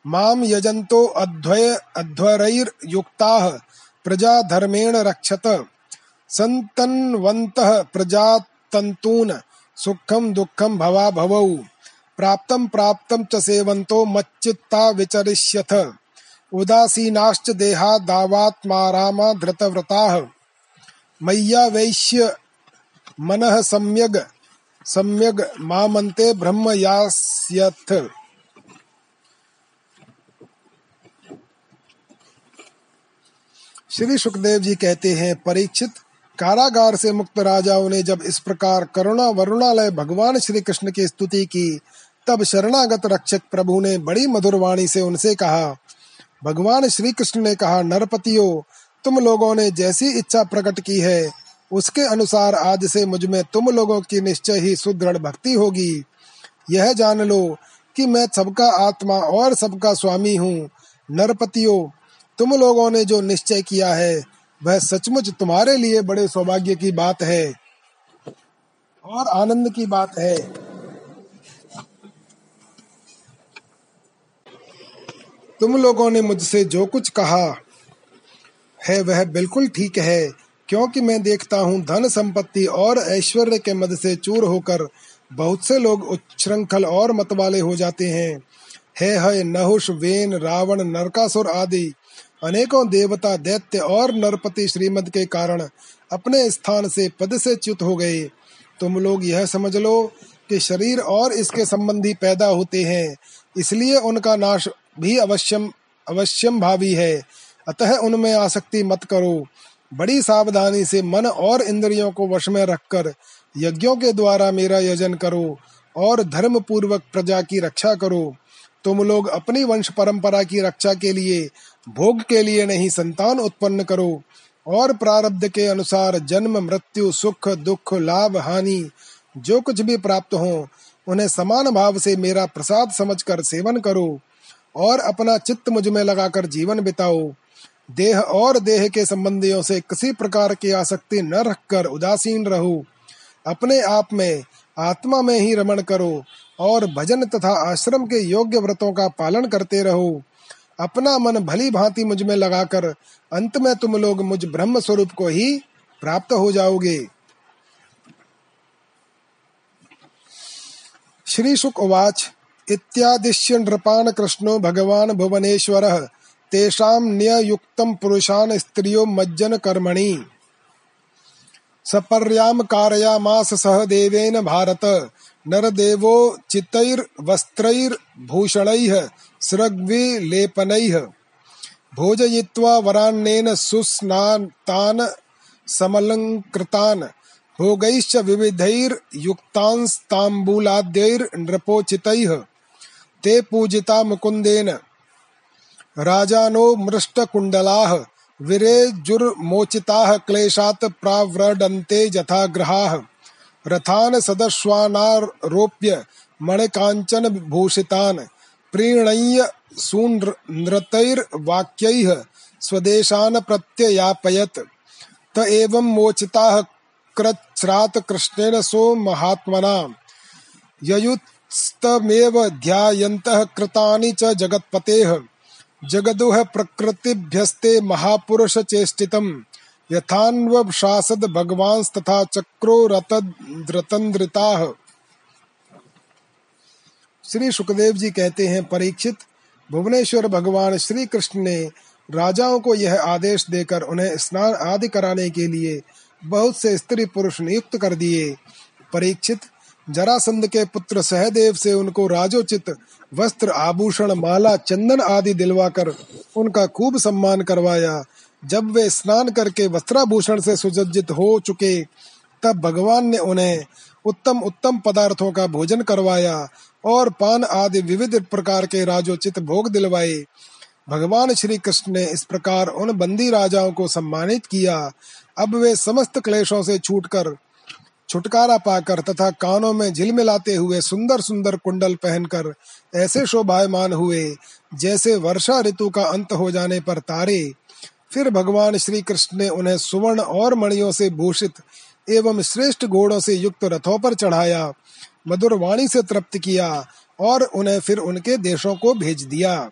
माम यजन्तो अध्वय प्रजा धर्मेण रक्षत। सन्तन्वन्तः प्रजातन्तून् सुखम दुःखम भवा भवौ प्राप्तं प्राप्तं च सेवन्तो मच्चित्ता विचरिष्यथ। उदासीनाश्च देहा दावात्मारामा धृतव्रताः। मय्या वैश्य मनः सम्यग्, सम्यग मामंते ब्रह्म यास्यथ। श्री सुखदेव जी कहते हैं, परीक्षित, कारागार से मुक्त राजाओं ने जब इस प्रकार करुणा वरुणालय भगवान श्री कृष्ण की स्तुति की, तब शरणागत रक्षक प्रभु ने बड़ी मधुर वाणी से उनसे कहा भगवान श्री कृष्ण ने कहा, नरपतियों, तुम लोगों ने जैसी इच्छा प्रकट की है, उसके अनुसार आज से मुझमें तुम लोगों की निश्चय ही सुदृढ़ भक्ति होगी। यह जान लो कि मैं सबका आत्मा और सबका स्वामी हूँ। नरपतियों, तुम लोगों ने जो निश्चय किया है, वह सचमुच तुम्हारे लिए बड़े सौभाग्य की बात है और आनंद की बात है। तुम लोगों ने मुझसे जो कुछ कहा है वह बिल्कुल ठीक है, क्योंकि मैं देखता हूँ धन संपत्ति और ऐश्वर्य के मद से चूर होकर बहुत से लोग उच्छृंखल और मतवाले हो जाते हैं। हे, है, नहुष, वेन, रावण, नरकासुर आदि। अनेकों देवता, दैत्य और नरपति श्रीमद के कारण अपने स्थान से पद से च्युत हो गए। तुम लोग यह समझ लो कि शरीर और इसके संबंधी पैदा होते हैं, इसलिए उनका नाश भी अवश्यम अवश्यम भावी है। अतः उनमें आसक्ति मत करो। बड़ी सावधानी से मन और इंद्रियों को वश में रखकर यज्ञों के द्वारा मेरा यजन करो और धर्म पूर्वक प्रजा की रक्षा करो। तुम लोग अपनी वंश परंपरा की रक्षा के लिए, भोग के लिए नहीं, संतान उत्पन्न करो और प्रारब्ध के अनुसार जन्म, मृत्यु, सुख, दुख, लाभ, हानि, जो कुछ भी प्राप्त हो, उन्हें समान भाव से मेरा प्रसाद समझकर सेवन करो। और अपना चित्त मुझमें लगाकर जीवन बिताओ। देह और देह के संबंधियों से किसी प्रकार की आसक्ति न रखकर उदासीन रहो। अपने आप में, आत्मा में ही रमण करो और भजन तथा आश्रम के योग्य व्रतों का पालन करते रहो। अपना मन भली भांति मुझमें लगाकर अंत में तुम लोग मुझ ब्रह्म स्वरूप को ही प्राप्त हो जाओगे। श्री उवाच। इत्यादिश्य नृपान कृष्णो भगवान भुवनेश्वरः, तेषां न्ययुक्तं पुरुषान् स्त्रियो मज्जन कर्मणि सपर्याम कारयामास सह देवेन भारत, नरदेवो चितैर्वस्त्रैर्भूषणैः सृग्विलेपनैः भोजयित्वा वरान्नेन सुस्नातान् भोगैश्च विविधैर्युक्तांस्ताम्बूलाद्यैर्नृपोचितैः। ते पूजिता मुकुन्देन राजानो मृष्टकुण्डलाः विरेजुर्मोचिताः क्लेशात् प्राव्रडन्ते यथाग्रहाः रथान् सदश्वानारोप्य मणिकाञ्चनभूषितान् प्रीणय्य सूनृतैर्वाक्यैः स्वदेशान् प्रत्ययापयत्। त एवं मोचिताः कृच्छ्रात कृष्णेन सो महात्मना ययुस्तमेव ध्यायन्तः कृतानि च जगत्पतेः। जगदुह प्रकृतिभ्यस्ते महापुरुष चेष्टितम् यथान्वशासद भगवांस्तथा चक्रो रतन्द्रिताः। श्री सुखदेव जी कहते हैं, परीक्षित, भुवनेश्वर भगवान श्री कृष्ण ने राजाओं को यह आदेश देकर उन्हें स्नान आदि कराने के लिए बहुत से स्त्री पुरुष नियुक्त कर दिए। परीक्षित जरासंध के पुत्र सहदेव से उनको राजोचित वस्त्र, आभूषण, माला, चंदन आदि दिलवाकर उनका खूब सम्मान करवाया। जब वे स्नान करके वस्त्राभूषण से सुसज्जित हो चुके, तब भगवान ने उन्हें उत्तम उत्तम पदार्थों का भोजन करवाया और पान आदि विविध प्रकार के राजोचित भोग दिलवाए। भगवान श्री कृष्ण ने इस प्रकार उन बंदी राजाओं को सम्मानित किया। अब वे समस्त क्लेशों से छूटकर छुटकारा पाकर तथा कानों में झिलमिलाते हुए सुंदर सुंदर कुंडल पहनकर ऐसे शोभायमान हुए, जैसे वर्षा ऋतु का अंत हो जाने पर तारे। फिर भगवान श्री कृष्ण ने उन्हें सुवर्ण और मणियों से भूषित एवं श्रेष्ठ घोड़ों से युक्त रथों पर चढ़ाया, मधुर वाणी से तृप्त किया और उन्हें फिर उनके देशों को भेज दिया।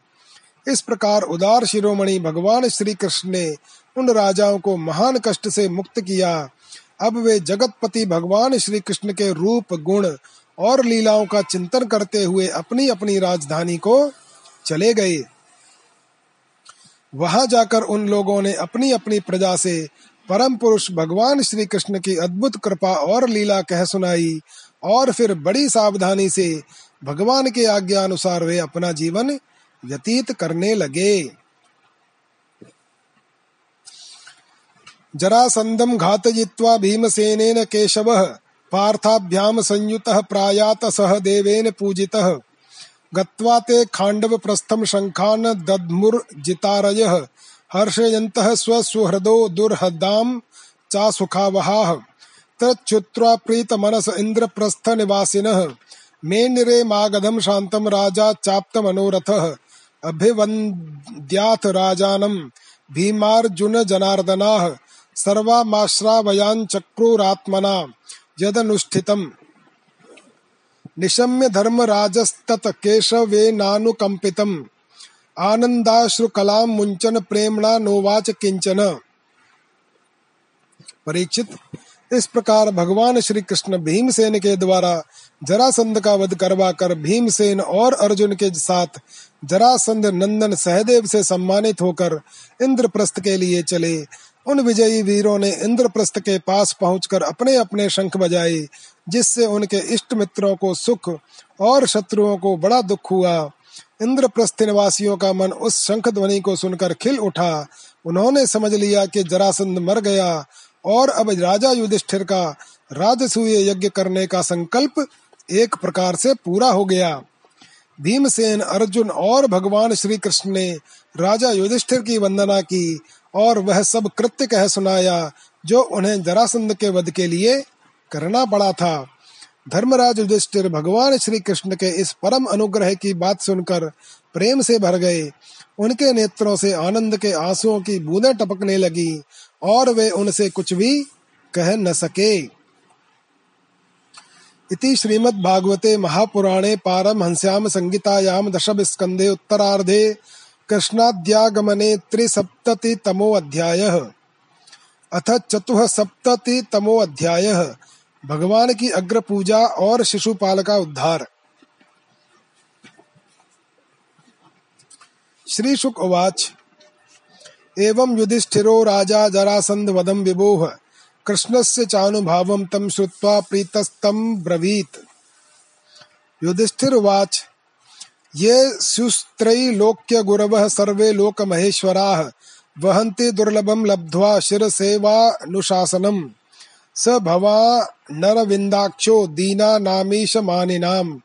इस प्रकार उदार शिरोमणि भगवान श्री कृष्ण ने उन राजाओं को महान कष्ट से मुक्त किया। अब वे जगतपति भगवान श्री कृष्ण के रूप, गुण और लीलाओं का चिंतन करते हुए अपनी अपनी राजधानी को चले गए। वहाँ जाकर उन लोगों ने अपनी अपनी प्रजा से परम पुरुष भगवान श्री कृष्ण की अद्भुत कृपा और लीला कह सुनाई और फिर बड़ी सावधानी से भगवान के आज्ञा अनुसार वे अपना जीवन व्यतीत करने लगे। जरासंदम घातयित्वा भीमसेनेन केशवः पार्थाभ्याम संयुतः प्रायात सह देवेन पूजितः। गत्वा ते खांडव प्रस्थम शंखान दद्मुर्जितारयः, हर्षयन्तः स्वसुहृदो दुर्हदाम चासुखावहाः। तच्छ्रुत्वा प्रीतमनस इन्द्रप्रस्थ निवासिनः मेनिरे मागधम शांतम राजा चाप्त मनोरथः अभिवन्द्याथ राजानम् भीमार्जुन जनार्दनाः सर्वामाश्रावयाञ्चक्रुरात्मना यदनुष्ठितम्। निशम्य धर्मराजस्तत केशवेनानुकम्पितम् आनन्दाश्रुकलां मुञ्चन प्रेमणा नोवाच किंचन परीक्षित, इस प्रकार भगवान श्री कृष्ण भीमसेन के द्वारा जरासंध का वध करवा कर भीमसेन और अर्जुन के साथ जरासंध नंदन सहदेव से सम्मानित होकर इंद्रप्रस्थ के लिए चले। उन विजयी वीरों ने इंद्रप्रस्थ के पास पहुंचकर अपने अपने शंख बजाए, जिससे उनके इष्ट मित्रों को सुख और शत्रुओं को बड़ा दुख हुआ। इंद्रप्रस्थ निवासियों का मन उस शंख ध्वनि को सुनकर खिल उठा। उन्होंने समझ लिया कि जरासंध मर गया और अब राजा युधिष्ठिर का राजसूय यज्ञ करने का संकल्प एक प्रकार से पूरा हो गया। भीमसेन, अर्जुन और भगवान श्री कृष्ण ने राजा युधिष्ठिर की वंदना की। और वह सब कृत्य कह सुनाया, जो उन्हें जरासंध के वध के लिए करना पड़ा था। धर्मराज युधिष्ठिर भगवान श्री कृष्ण के इस परम अनुग्रह की बात सुनकर प्रेम से भर गए। उनके नेत्रों से आनंद के आंसुओं की बूंदें टपकने लगी और वे उनसे कुछ भी कह न सके। इति श्रीमद्भागवते महापुराणे पारमहंस्याम संगीतायाम दशम स्कंदे उत्तरार्धे कृष्णाद्यागमने त्रिसप्ततितमो अध्यायः अथ चतुः अध्यायः भगवान की अग्र पूजा और शिशुपाल का उद्धार। श्री शुक उवाच। एवं युधिष्ठिरो राजा जरासंध वदम विभोह। कृष्णस्य चानुभावं तं श्रुत्वा प्रीतस्तं ब्रवीत्। युधिष्ठिर्वाच ये स्युस्त्रैलोक्य गुरवः सर्वे लोकमहेश्वराः। वहन्ति दुर्लभं लब्ध्वा शिरसेवानुशासनम्। स भवा नरविन्दाक्षो दीनानामीशमानिनाम्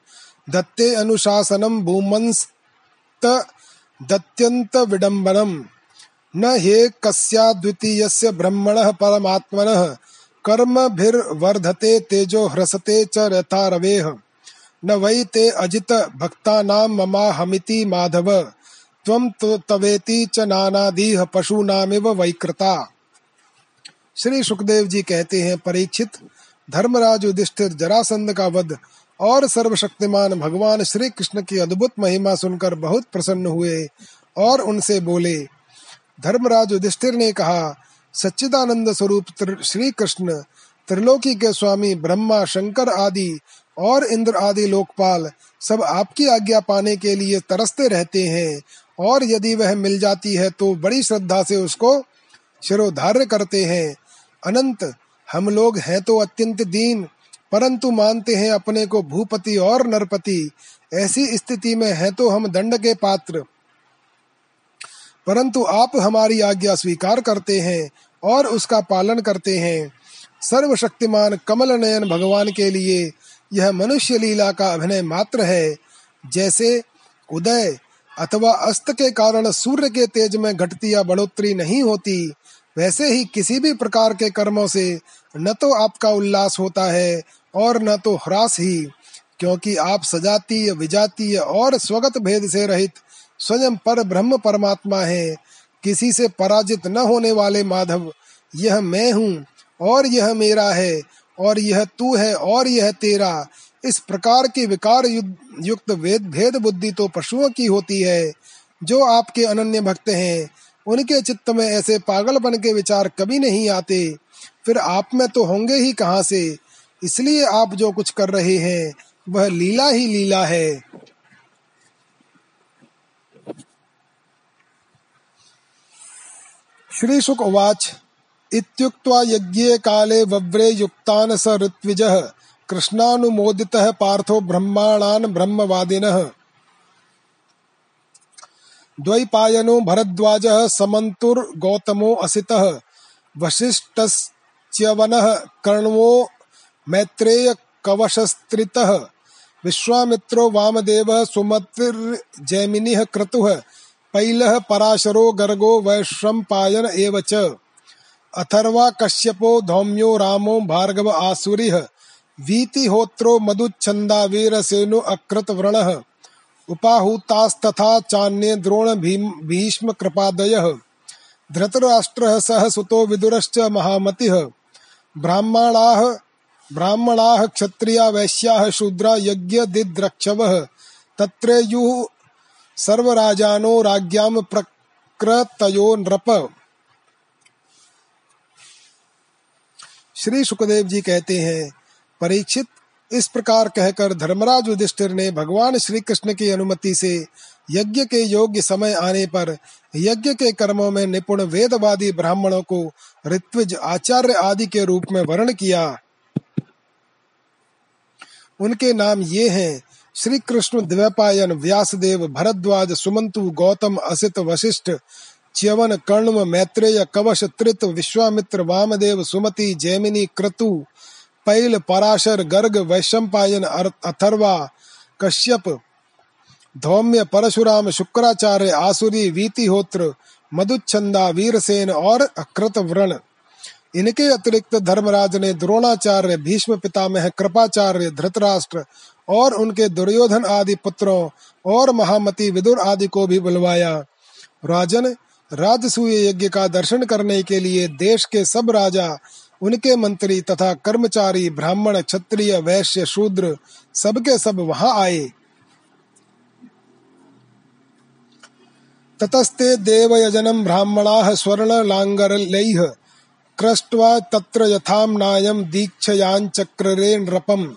दत्ते अनुशासनं भूमंस्त दत्यन्तविडम्बनम् न हे कस्याद्वितीयस्य ब्रह्मणः परमात्मनः। कर्मभिर्वर्धते तेजो ह्रसते च यथा रवेः न वै ते अजित भक्तानां ममाहमिति माधव। त्वं तवेति च नानादीह पशूनामिव वैकृता। श्री सुखदेव जी कहते हैं, परीक्षित, धर्मराज युधिष्ठिर, जरासंध का वध और सर्वशक्तिमान भगवान श्री कृष्ण की अद्भुत महिमा सुनकर बहुत प्रसन्न हुए और उनसे बोले, धर्मराज युधिष्ठिर ने कहा, सच्चिदानंद स्वरूप श्री कृष्ण त्रिलोकी के स्वामी ब्रह्मा, शंकर आदि और इंद्र आदि लोकपाल सब आपकी आज्ञा पाने के लिए तरसते रहते हैं। और यदि वह मिल जाती है तो बड़ी श्रद्धा से उसको शिरोधार्य करते हैं। अनंत, हम लोग हैं तो अत्यंत दीन, परंतु मानते हैं अपने को भूपति और नरपति। ऐसी स्थिति में है तो हम दंड के पात्र। परंतु आप हमारी आज्ञा स्वीकार करते हैं और उसका पालन करते हैं। सर्वशक्तिमान कमल नयन भगवान के लिए यह मनुष्य लीला का अभिनय मात्र है। जैसे उदय अथवा अस्त के कारण सूर्य के तेज में घटती या बढ़ोतरी नहीं होती, वैसे ही किसी भी प्रकार के कर्मों से न तो आपका उल्लास होता है और न तो ह्रास ही, क्योंकि आप सजातीय, विजातीय और स्वगत भेद से रहित स्वयं पर ब्रह्म परमात्मा है। किसी से पराजित न होने वाले माधव, यह मैं हूँ और यह मेरा है। और यह तू है और यह तेरा। इस प्रकार की विकार युक्त वेद भेद बुद्धि तो पशुओं की होती है, जो आपके अनन्य भक्त हैं। उनके चित्त में ऐसे पागलपन के विचार कभी नहीं आते। फिर आप में तो होंगे ही कहाँ से? इसलिए आप जो कुछ कर रहे हैं, वह लीला ही लीला है। श्री उवाच इत्युक्त्वा यज्ञे काले वव्रे युक्तान् स ऋत्विजः, कृष्णानुमोदितः पार्थो ब्रह्माणान् ब्रह्मवादिनः। द्वैपायनो भरद्वाजः समन्तुर्गौतमो असितः वसिष्ठस्च्यवनः कर्णवो मैत्रेय कवशस्त्रितः विश्वामित्रो वामदेवः सुमतिर्जैमिनिः क्रतुः, पैलः पराशरो गर्गो वैश्वम्पायन एव च। अथर्वा कश्यपो धौम्यो रामो भार्गव आसुरिः वीतिहोत्रो मधुच्छन्दा वीरसेनो अकृत व्रणः, उपाहुतास्तथा चान्ये द्रोण भीम, भीष्म कृपादयः, धृतराष्ट्रः सह सुतो विदुरश्च महामति, ब्राह्मणा, ब्राह्मणाः क्षत्रिया वैश्याः शूद्रा यज्ञदिद्रक्षवः तत्रेयुः सर्वराजानो राज्ञां प्रकृतयो नृप श्री सुखदेव जी कहते हैं, परीक्षित, इस प्रकार कहकर धर्मराज युधिष्ठिर ने भगवान श्री कृष्ण की अनुमति से यज्ञ के योग्य समय आने पर यज्ञ के कर्मों में निपुण वेदवादी ब्राह्मणों को ऋत्विज, आचार्य आदि के रूप में वर्ण किया। उनके नाम ये हैं श्री कृष्ण द्वैपायन व्यासदेव, भरद्वाज, सुमंतु, गौतम, असित, वशिष्ठ च्यवन कर्णव मैत्रेय कवश त्रित विश्वामित्र वामदेव सुमति जैमिनी क्रतु, पैल पराशर गर्ग वैशंपायन अथर्वा, कश्यप, धौम्य परशुराम शुक्राचार्य आसुरी वीतिहोत्र, मधुच्छंदा वीरसेन और अकृत व्रण। इनके अतिरिक्त धर्मराज ने द्रोणाचार्य, भीष्म पितामह, कृपाचार्य, धृतराष्ट्र और उनके दुर्योधन आदि पुत्रों और महामती विदुर आदि को भी बुलवाया। राजन राजसूय यज्ञ का दर्शन करने के लिए देश के सब राजा, उनके मंत्री तथा कर्मचारी, ब्राह्मण, क्षत्रिय, वैश्य, शूद्र, सबके सब वहाँ आए। ततस्ते देवयजनम ब्राह्मणाः स्वर्णलाङ्गलैः क्रष्ट्वा तत्र यथाम्नायं दीक्षयाञ्चक्ररे नृपम्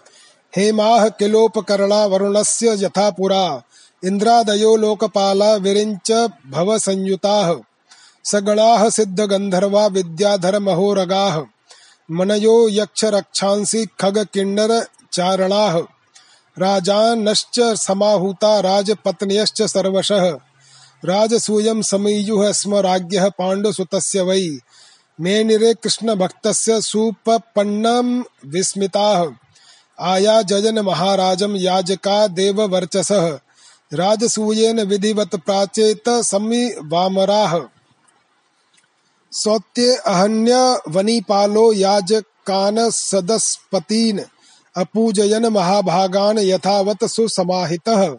हेमाः किलोपकरणा वरुणस्य यथा पुरा। इन्द्रादयो लोकपाला विरिंच विरिञ्च भवसंयुताः। सगणाः सिद्धगन्धर्वा विद्याधरमहोरगाः। मनयो यक्षरक्षांसि खगकिन्नरचारणाः राजानश्च समाहूता राजपत्न्यश्च सर्वशः। राजसूयं समीयुः स्म राज्ञः पाण्डुसुतस्य वै। मेनिरे कृष्णभक्तस्य सुपपन्नं विस्मिताः। आया जजन महाराजं याजका देववर्चसः। राजसूयेन विधिवत प्राचेत समी वामराः सौत्ये अहन्य वनीपालो याजकान सदस्पतीन अपूजयन महाभागान यथावत सुसमाहितः।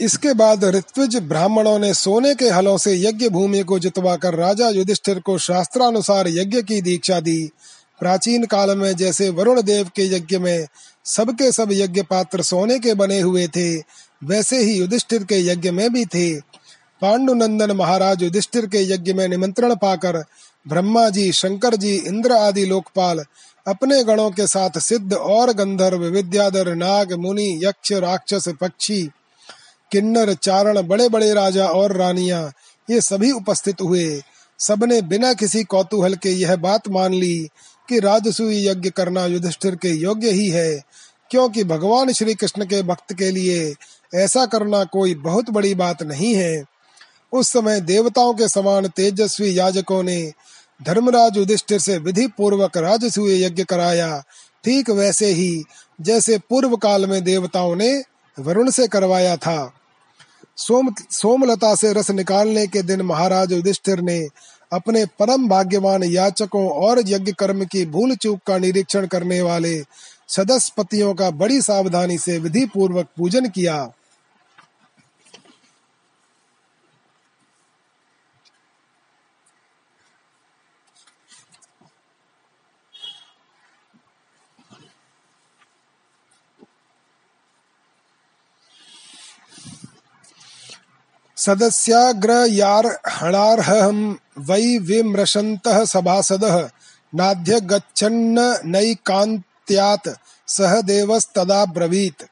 इसके बाद ऋत्विज ब्राह्मणों ने सोने के हलों से यज्ञ भूमि को जितवाकर राजा युधिष्ठिर को शास्त्रानुसार यज्ञ की दीक्षा दी। प्राचीन काल में जैसे वरुण देव के यज्ञ में सबके सब यज्ञ पात्र सोने के बने हुए थे, वैसे ही युधिष्ठिर के यज्ञ में भी थे। पांडुनंदन महाराज युधिष्ठिर के यज्ञ में निमंत्रण पाकर ब्रह्मा जी, शंकर जी, इंद्र आदि लोकपाल अपने गणों के साथ सिद्ध और गंधर्व, विद्याधर, नाग, मुनि, यक्ष, राक्षस, पक्षी, किन्नर, चारण बड़े बड़े राजा और रानिया, ये सभी उपस्थित हुए। सबने बिना किसी कौतूहल के यह बात मान ली कि राजसूय यज्ञ करना युधिष्ठिर के योग्य ही है, क्योंकि भगवान श्री कृष्ण के भक्त के लिए ऐसा करना कोई बहुत बड़ी बात नहीं है। उस समय देवताओं के समान तेजस्वी याजकों ने धर्मराज युधिष्ठिर से विधि पूर्वक राजसूय यज्ञ कराया, ठीक वैसे ही जैसे पूर्व काल में देवताओं ने वरुण से करवाया था। सोम, सोमलता से रस निकालने के दिन महाराज युधिष्ठिर ने अपने परम भाग्यवान याचकों और यज्ञ कर्म की भूल चूक का निरीक्षण करने वाले सदस्य सदस्यपतियों का बड़ी सावधानी से विधि पूर्वक पूजन किया। सदस्याग्रयार्हणार्हं वै विमृशन्तः सभासदः। नाध्य गच्छन्न नैकान्त्यात्, सह देवस्तदा ब्रवीत्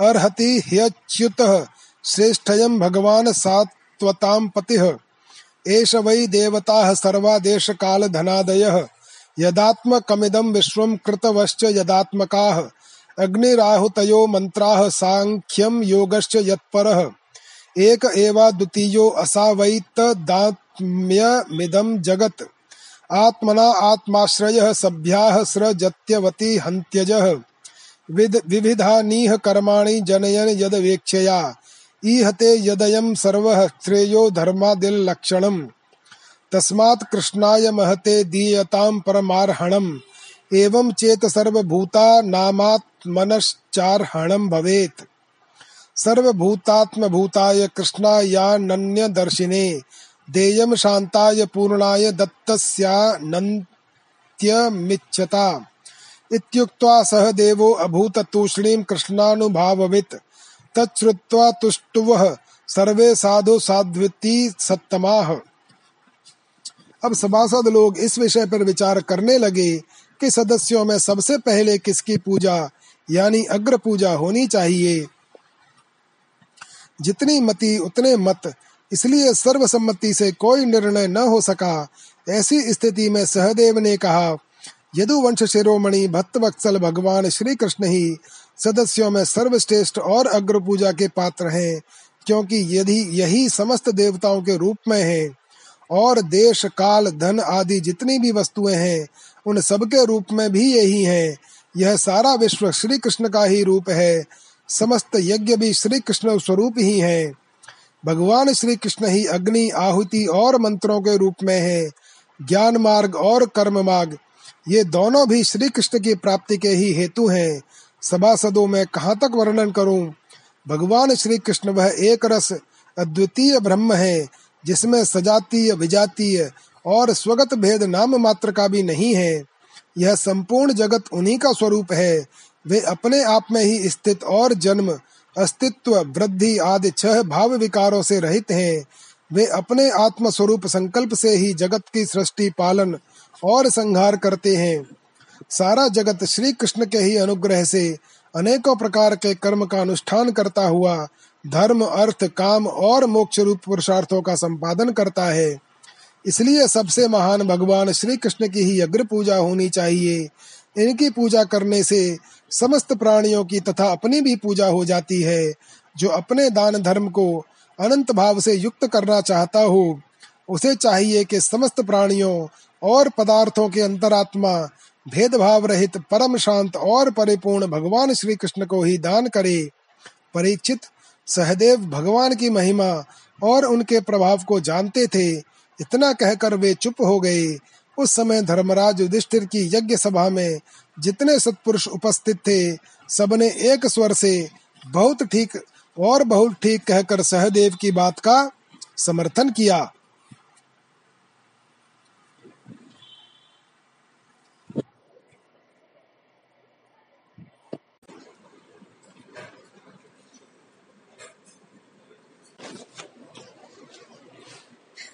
अर्हति ह्यच्युतः, श्रेष्ठयं भगवान् सात्वतां पतिः। एष वै देवताः सर्वा देशकालधनादयः यदात्मकमिदं विश्वं कृतवश्च यदात्मकाः। अग्निराहुतयो मन्त्राः साङ्ख्यं योगश्च यत्परः। एक एवा द्वितीयो असावैतदात्म्यमिदं जगत्। आत्मना आत्माश्रयः सभ्याः सृजत्यवति हन्त्यजः। विविधानीह कर्माणि जनयन यदवेक्षया। ईहते यदयं सर्वः श्रेयो धर्मादिल्लक्षणम् तस्मात् कृष्णाय महते दीयतां परमार्हणम्। एवं चेत सर्वभूतानामात्मनश्चार्हणं भवेत्। सर्वभूतात्मभूताय कृष्णायानन्यदर्शिने देयं शान्ताय पूर्णाय दत्तस्यानन्त्यमिच्छता इत्युक्त्वा सह देवो अभूत तूष्णीं कृष्णानुभाववित्। तच्छ्रुत्वा तुष्टुवः, सर्वे साधु साध्विती सत्तमाह अब सभासद लोग इस विषय पर विचार करने लगे कि सदस्यों में सबसे पहले किसकी पूजा, यानी अग्र पूजा होनी चाहिए? जितनी मति, उतने मत। इसलिए सर्वसम्मति से कोई निर्णय न हो सका। ऐसी स्थिति में सहदेव ने कहा यदुवंश शिरोमणि भक्त वत्सल भगवान श्री कृष्ण ही सदस्यों में सर्वश्रेष्ठ और अग्र पूजा के पात्र हैं, क्योंकि यदि यही समस्त देवताओं के रूप में है, और देश, काल, धन आदि जितनी भी वस्तुएँ हैं, उन सबके रूप में भी यही है। यह सारा विश्व श्री कृष्ण का ही रूप है। समस्त यज्ञ भी श्री कृष्ण स्वरूप ही है। भगवान श्री कृष्ण ही अग्नि, आहुति और मंत्रों के रूप में है। ज्ञान मार्ग और कर्म मार्ग, ये दोनों भी श्री कृष्ण की प्राप्ति के ही हेतु हैं। सभासदों में कहाँ तक वर्णन करूँ? भगवान श्री कृष्ण वह एक रस, अद्वितीय ब्रह्म है, जिसमें सजातीय, विजातीय और स्वगत भेद नाम मात्र का भी नहीं है। यह संपूर्ण जगत उन्हीं का स्वरूप है वे अपने आप में ही स्थित और जन्म, अस्तित्व, वृद्धि आदि छह भाव विकारों से रहित हैं। वे अपने आत्म स्वरूप संकल्प से ही जगत की सृष्टि, पालन और संहार करते हैं। सारा जगत श्री कृष्ण के ही अनुग्रह से अनेकों प्रकार के कर्म का अनुष्ठान करता हुआ धर्म, अर्थ, काम और मोक्ष रूप पुरुषार्थों का संपादन करता है। इसलिए सबसे महान भगवान श्री कृष्ण की ही अग्र पूजा होनी चाहिए। इनकी पूजा करने से समस्त प्राणियों की तथा अपनी भी पूजा हो जाती है। जो अपने दान धर्म को अनंत भाव से युक्त करना चाहता हो, उसे चाहिए कि समस्त प्राणियों और पदार्थों के अंतरात्मा भेदभाव रहित परम शांत और परिपूर्ण भगवान श्री कृष्ण को ही दान करे। परीक्षित सहदेव भगवान की महिमा और उनके प्रभाव को जानते थे, इतना कहकर वे चुप हो गए। उस समय धर्मराज युधिष्ठिर की यज्ञ सभा में जितने सत्पुरुष उपस्थित थे, सबने एक स्वर से बहुत ठीक और बहुत ठीक कहकर सहदेव की बात का समर्थन किया।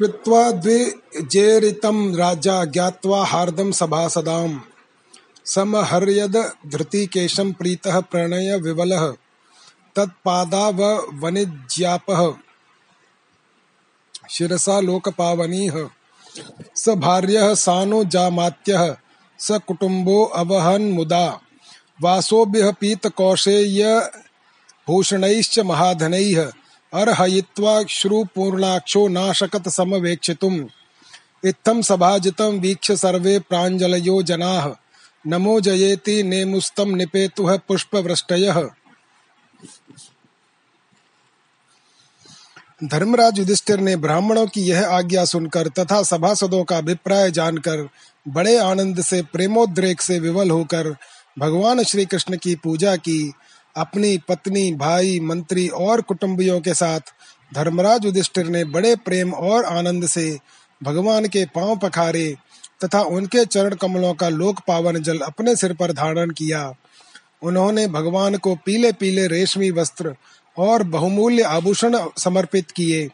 कृत्वा द्विजेरितं राजा ज्ञात्वा हार्दं सभासदाम् समहर्यद धृतिकेशं प्रीतः प्रणयविवलः तत्पादाववनिज्यापः शिरसा लोकपावनीः। स भार्यः सानो जामात्यः। स कुटुम्बो अवहन्मुदा वासोभ्यः पीतकौशेयभूषणैश्च महाधनैः। अर्हयित्वा श्रुपूर्णाक्षो नाशकत समवेक्षितुम्। इत्थं सभाजितं वीक्ष्य सर्वे प्राञ्जलयो जनाः। नमो जयेति नेमुस्तं निपेतुः पुष्पवृष्टयः। धर्मराज युधिष्ठिर ने ब्राह्मणों की यह आज्ञा सुनकर तथा सभासदों का अभिप्राय जानकर, बड़े आनंद से, प्रेमोद्रेक से विवल होकर, भगवान श्री कृष्ण की पूजा की अपनी पत्नी, भाई, मंत्री और कुटुंबियों के साथ धर्मराज युधिष्ठिर ने बड़े प्रेम और आनंद से भगवान के पाँव पखारे तथा उनके चरण कमलों का लोक पावन जल अपने सिर पर धारण किया। उन्होंने भगवान को पीले पीले रेशमी वस्त्र और बहुमूल्य आभूषण समर्पित किए।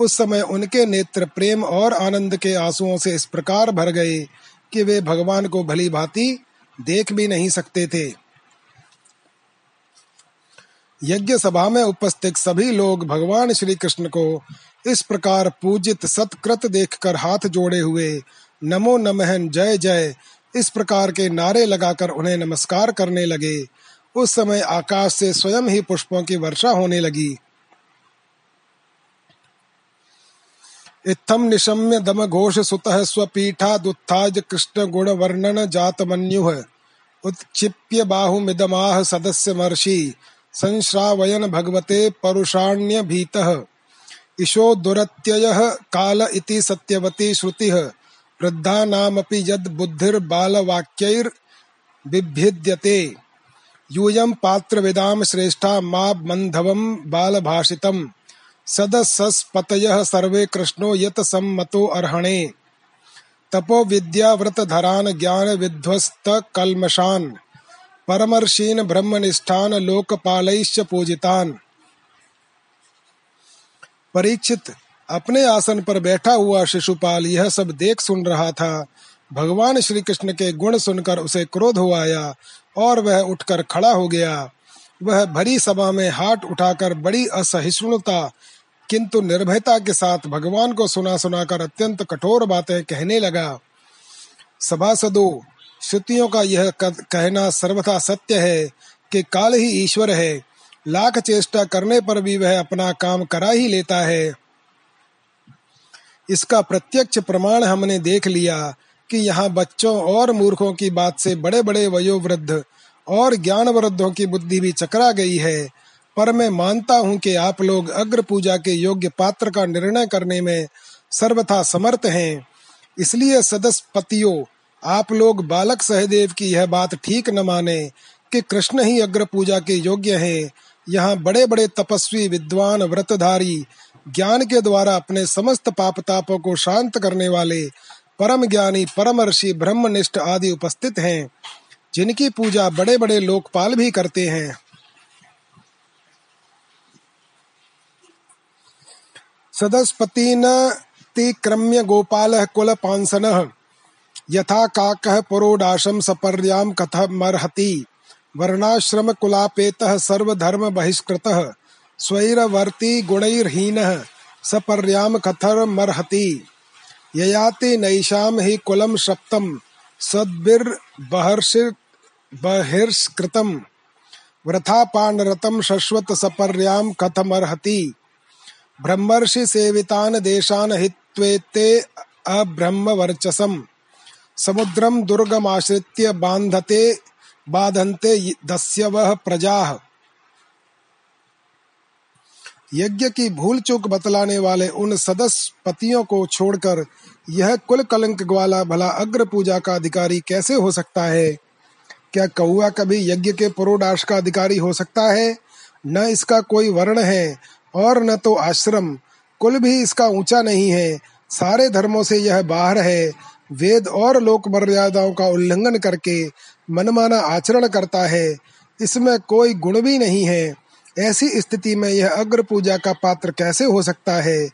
उस समय उनके नेत्र प्रेम और आनंद के आंसुओं से इस प्रकार भर गए कि वे भगवान को भली भांति देख भी नहीं सकते थे। यज्ञ सभा में उपस्थित सभी लोग भगवान श्री कृष्ण को इस प्रकार पूजित सत्कृत देखकर हाथ जोड़े हुए, नमो नमः, जय जय, इस प्रकार के नारे लगाकर उन्हें नमस्कार करने लगे। उस समय आकाश से स्वयं ही पुष्पों की वर्षा होने लगी। इत्थम निशम्य दम घोष सुत स्वपीठादुत्थाज कृष्ण गुण वर्णन जात मन्यु उत्क्षिप्य बाहुमिदमाह सदस्य मर्षि संश्रावयन भगवते परुषाण्य भीतः। ईशो दुरत्ययः काल इति सत्यवती श्रुतिः। वृद्धानामपि यद् बुद्धिर्बालवाक्यैर्बिभ्यद्यते यूयं पात्रविदां श्रेष्ठा मा मन्धवं बालभाषितम्। सदसस्पतयः सर्वे कृष्णो यत सम्मतो अर्हणे। तपो विद्याव्रतधरान् ज्ञान विध्वस्त कल्मषान् परमर्षीन ब्रह्मनिष्ठान लोकपालैश्च पूजितान। परीक्षित अपने आसन पर बैठा हुआ शिशुपाल यह सब देख सुन रहा था। भगवान श्री कृष्ण के गुण सुनकर उसे क्रोध हो आया और वह उठकर खड़ा हो गया। वह भरी सभा में हाथ उठाकर बड़ी असहिष्णुता, किंतु निर्भयता के साथ भगवान को सुना सुनाकर अत्यंत कठोर बातें कहने लगा, सभासदों श्रुतियों का यह कहना सर्वथा सत्य है कि काल ही ईश्वर है। लाख चेष्टा करने पर भी वह अपना काम करा ही लेता है। इसका प्रत्यक्ष प्रमाण हमने देख लिया कि यहाँ बच्चों और मूर्खों की बात से बड़े बड़े वयोवृद्ध और ज्ञान वृद्धों की बुद्धि भी चकरा गई है। पर मैं मानता हूँ कि आप लोग अग्र पूजा के योग्य पात्र का निर्णय करने में सर्वथा समर्थ हैं। इसलिए सदस्य सदस्यपतियों आप लोग बालक सहदेव की यह बात ठीक न माने कि कृष्ण ही अग्र पूजा के योग्य हैं। यहाँ बड़े बड़े तपस्वी, विद्वान, व्रतधारी, ज्ञान के द्वारा अपने समस्त पाप तापों को शांत करने वाले परम ज्ञानी, परम ऋषि, ब्रह्मनिष्ठ आदि उपस्थित हैं, जिनकी पूजा बड़े बड़े लोकपाल भी करते हैं। सदस्पति न तिक्रम्य गोपाल कुल पांसन यथा काकः पुरोडाशं सपर्यां कथमर्हति। वर्णाश्रमकुलापेतः सर्वधर्मबहिष्कृतः। स्वैरवर्ती गुणैर्हीनः सपर्यां कथमर्हति। ययाति नैषाम ही कुलम सप्तम सद्भिर्बहिर्ष्कृतम् वृथा पानरतम शश्वत सपर्याम कथमर्हति। ब्रह्मर्षि सेवितान देशान हित्वेते अब्रह्म वर्चसम समुद्रम दुर्गमाश्रित्य बांधते बाधन्ते दस्यवः प्रजाः। यज्ञ की भूल चूक बतलाने वाले उन सदस्य पतियों को छोड़कर, यह कुल कलंक ग्वाला भला अग्र पूजा का अधिकारी कैसे हो सकता है? क्या कौआ कभी यज्ञ के पुरोडाश का अधिकारी हो सकता है? न इसका कोई वर्ण है, और न तो आश्रम। कुल भी इसका ऊँचा नहीं है। सारे धर्मों से यह बाहर है। वेद और लोक मर्यादाओं का उल्लंघन करके मनमाना आचरण करता है, इसमें कोई गुण भी नहीं है। ऐसी स्थिति में यह अग्र पूजा का पात्र कैसे हो सकता है?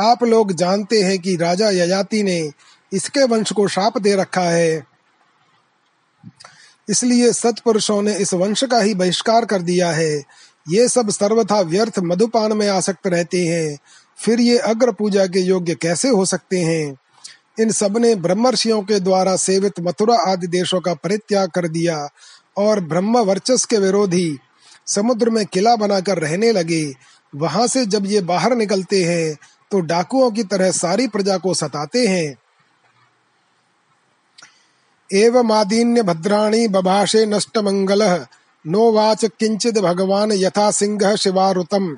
आप लोग जानते हैं कि राजा यजाति ने इसके वंश को शाप दे रखा है। इसलिए सत्पुरुषों ने इस वंश का ही बहिष्कार कर दिया है। ये सब सर्वथा व्यर्थ मधुपान में आसक्त रहते हैं। फिर ये अग्र पूजा के योग्य कैसे हो सकते हैं? इन सबने ब्रह्मर्षियों के द्वारा सेवित मथुरा आदि देशों का परित्याग कर दिया और ब्रह्म वर्चस के विरोधी समुद्र में किला बनाकर रहने लगे। वहाँ से जब ये बाहर निकलते हैं तो डाकुओं की तरह सारी प्रजा को सताते हैं। एवमादीन्य भद्राणी बभाषे नष्ट मंगल नोवाच किंचित भगवान यथा सिंह शिवारुतम।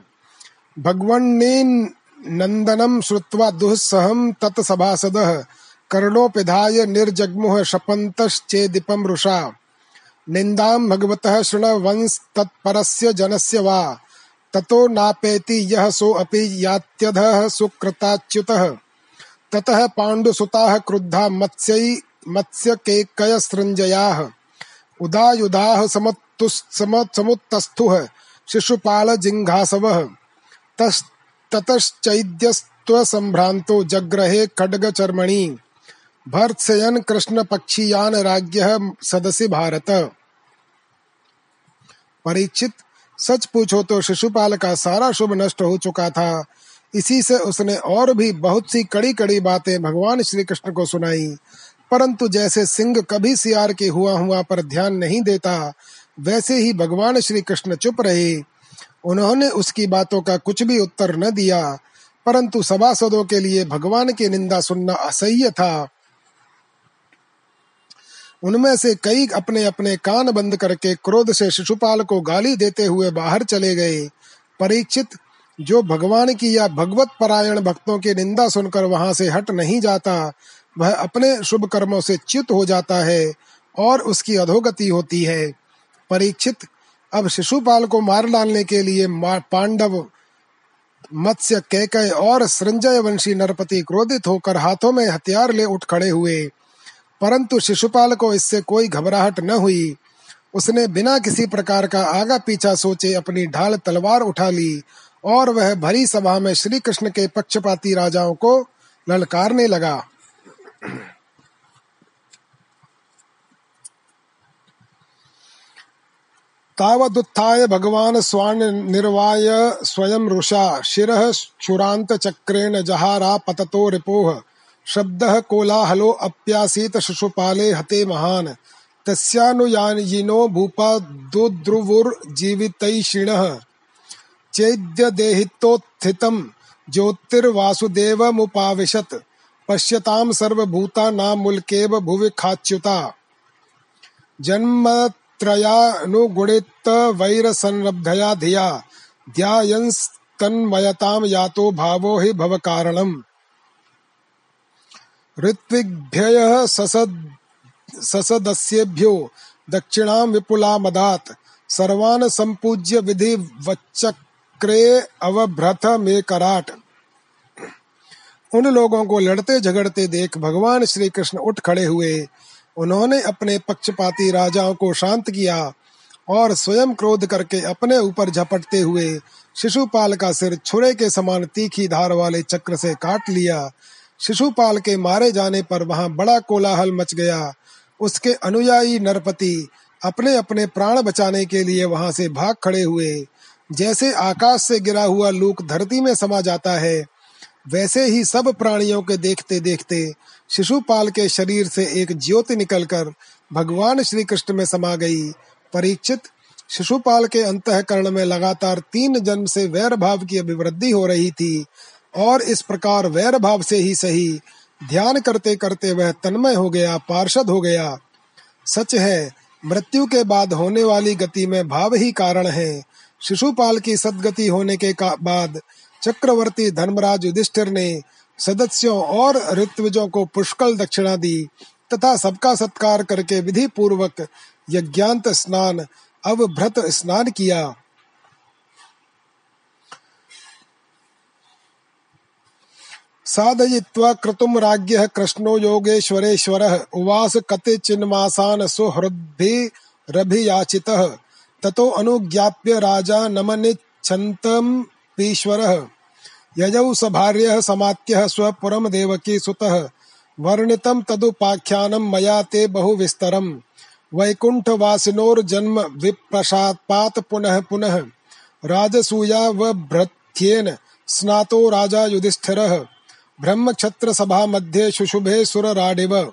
भगवन्नेन नंदनम श्रुत्वा दुःसहम तत्सभासदः कर्णोपिधाय निर्जग्मुह शपन्तश्चेदिपं रुषा निन्दां भगवतः शृणवंस तत्परस्य जनस्य वा। ततो नापेति यः सोऽपि यात्यधः सुकृताच्युतः। ततः पाण्डुसुताः क्रुद्धा मत्स्यै मत्स्यकेकयसृञ्जयाः। उदायुधाः समुत्तस्थुः। शिशुपालजिङ्घासवः ततश्चैद्यस्त्वसम्भ्रान्तो जग्रहे खड्गचर्मणि। भर्त्सयन् कृष्णपक्षीयान् राज्ञः सदसि भारत। परीक्षित सच पूछो तो शिशुपाल का सारा शुभ नष्ट हो चुका था। इसी से उसने और भी बहुत सी कड़ी कड़ी बातें भगवान श्री कृष्ण को सुनाई। परंतु जैसे सिंह कभी सियार के हुआ हुआ पर ध्यान नहीं देता, वैसे ही भगवान श्री कृष्ण चुप रहे। उन्होंने उसकी बातों का कुछ भी उत्तर न दिया, परंतु सभासदों के लिए भगवान की निंदा सुनना असह्य था। उनमें से कई अपने अपने कान बंद करके क्रोध से शिशुपाल को गाली देते हुए बाहर चले गए। परीक्षित, जो भगवान की या भगवत परायण भक्तों की निंदा सुनकर वहाँ से हट नहीं जाता, वह अपने शुभ कर्मों से च्युत हो जाता है और उसकी अधोगति होती है। परीक्षित अब शिशुपाल को मार डालने के लिए पांडव मत्स्य कैकय और संजय वंशी नरपति क्रोधित होकर हाथों में हथियार ले उठ खड़े हुए। परंतु शिशुपाल को इससे कोई घबराहट न हुई। उसने बिना किसी प्रकार का आगा पीछा सोचे अपनी ढाल तलवार उठा ली और वह भरी सभा में श्री कृष्ण के पक्षपाती राजाओं को ललकारने लगा। तावदुत्थाय भगवान स्वान निर्वाय स्वयं रुषा शिरः चक्रेण जहारा पततो रिपोह। शब्द कोलाहलो अप्यासीत शिशुपाले हते महान। तस्यानुयायिनो भूपा दुद्रुवुर्जीवितैषिणः चेद्यदेहितोत्थितं ज्योतिर्वासुदेवमुपाविशत्। पश्यतां सर्वभूतानामुल्केव भुवि खाच्युता। जन्मत्रयानुगुणितवैरसंरब्धया धिया, ध्यायंस्तन्मयतां यातो भावो हि भवकारणम्। ऋत्विग्भ्यः ससद, ससदस्येभ्यो दक्षिणां विपुलामदात्, सर्वान् सम्पूज्य विधि वच्चक्रे अवभ्रथ में कराट उन लोगों को लड़ते झगड़ते देख भगवान श्री कृष्ण उठ खड़े हुए उन्होंने अपने पक्षपाती राजाओं को शांत किया और स्वयं क्रोध करके अपने ऊपर झपटते हुए शिशुपाल का सिर छुरे के समान तीखी धार वाले चक्र से काट लिया। शिशुपाल के मारे जाने पर वहाँ बड़ा कोलाहल मच गया। उसके अनुयायी नरपति अपने अपने प्राण बचाने के लिए वहाँ से भाग खड़े हुए। जैसे आकाश से गिरा हुआ लूक धरती में समा जाता है, वैसे ही सब प्राणियों के देखते देखते शिशुपाल के शरीर से एक ज्योति निकलकर भगवान श्री कृष्ण में समा गई। परीक्षित शिशुपाल के अंतकरण में लगातार तीन जन्म से वैर भाव की अभिवृद्धि हो रही थी और इस प्रकार वैर भाव से ही सही ध्यान करते करते वह तन्मय हो गया, पार्षद हो गया। सच है, मृत्यु के बाद होने वाली गति में भाव ही कारण है। शिशुपाल की सदगति होने के बाद चक्रवर्ती धर्मराज युधिष्ठिर ने सदस्यों और ऋत्विजों को पुष्कल दक्षिणा दी, तथा सबका सत्कार करके विधि पूर्वक यज्ञांत स्नान, अवभ्रत स्नान किया। साधयित्वा क्रतुम राज्ञः कृष्णो योगेश्वरेश्वरः, उवास कते चिन्मासान् सुहृद्भिरभियाचितः ततो अनुज्ञाप्य राजा नमनिच्छन्तमपीश्वरः यजौ स भार्यः समात्यः स्वपुरं देवकी सुतः। वर्णितं तदुपाख्यानं मया ते बहुविस्तरम् वैकुण्ठवासिनोर्जन्म विप्रसात्पात् पुनः पुनः। राजसूया राजसूयावभृत्येन स्नातो राजा युधिष्ठिरः। ब्रह्मक्षत्र सभा मध्ये शुशुभे सुरराडिव।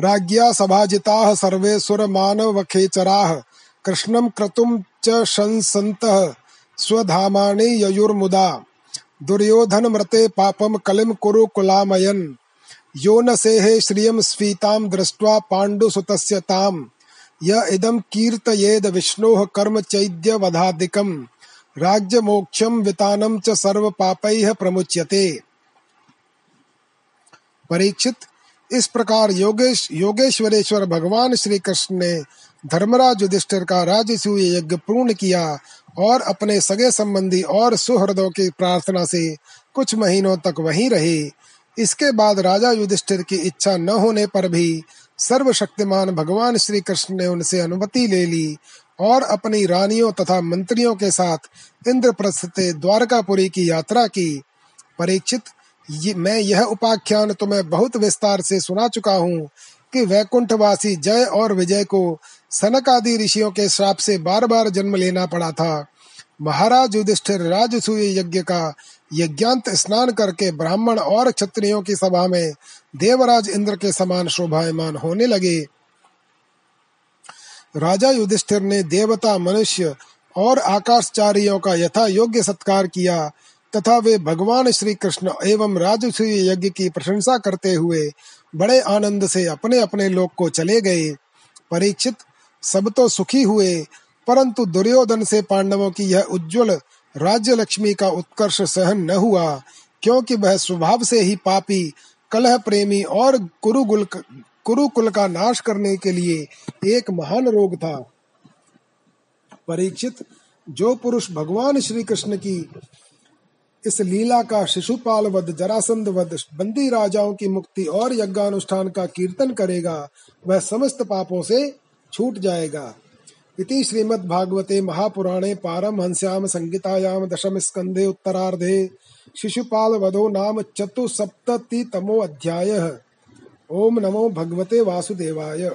राज्ञा सभाजिताः सर्वे सुरमानवखेचराः। कृष्णं क्रतुं च शंसन्तः। स्वधामानि ययुर्मुदा। दुर्योधनमृते पापं कलिं कुरु कुलामयन्। यो न सेहे श्रियं स्फीतां दृष्ट्वा पाण्डुसुतस्य ताम्। य इदं कीर्तयेद विष्णोः कर्म चैद्यवधादिकम्। राज्य मोक्षम वितानम च सर्व पापैः प्रमुच्यते। परीक्षित, इस प्रकार योगेश, योगेश्वरेश्वर भगवान श्री कृष्ण ने धर्मराज युधिष्ठिर का राजसूय यज्ञ पूर्ण किया और अपने सगे संबंधी और सुहृदों की प्रार्थना से कुछ महीनों तक वहीं रहे। इसके बाद राजा युधिष्ठिर की इच्छा न होने पर भी सर्वशक्तिमान भगवान श्री कृष्ण ने उनसे अनुमति ले ली और अपनी रानियों तथा मंत्रियों के साथ इंद्रप्रस्थ द्वारकापुरी की यात्रा की। परीक्षित मैं यह उपाख्यान तुम्हें बहुत विस्तार से सुना चुका हूँ कि वैकुंठवासी जय और विजय को सनक आदि ऋषियों के श्राप से बार बार जन्म लेना पड़ा था। महाराज युधिष्ठिर राजसूय यज्ञ का यज्ञांत स्नान करके ब्राह्मण और क्षत्रियों की सभा में देवराज इंद्र के समान शोभायमान होने लगे। राजा युधिष्ठिर ने देवता, मनुष्य और आकाशचारियों का यथा योग्य सत्कार किया तथा वे भगवान श्री कृष्ण एवं राजसूय यज्ञ की प्रशंसा करते हुए बड़े आनंद से अपने अपने लोक को चले गए। परीक्षित सब तो सुखी हुए, परंतु दुर्योधन से पांडवों की यह उज्जवल राज्य लक्ष्मी का उत्कर्ष सहन न हुआ, क्योंकि वह स्वभाव से ही पापी, कलह प्रेमी और कुरुगुल कुरुकुल का नाश करने के लिए एक महान रोग था। परीक्षित, जो पुरुष भगवान श्री कृष्ण की इस लीला का शिशुपाल वध जरासंध वध बंदी राजाओं की मुक्ति और यज्ञानुष्ठान का कीर्तन करेगा, वह समस्त पापों से छूट जाएगा। इति श्रीमद् भागवते महापुराणे पारमहंस्याम संगीतायाम दशम स्कंधे उत्तरार्धे शिशुपाल वधो नाम चतुसप्ततितमो अध्याय ओम नमो भगवते वासुदेवाय।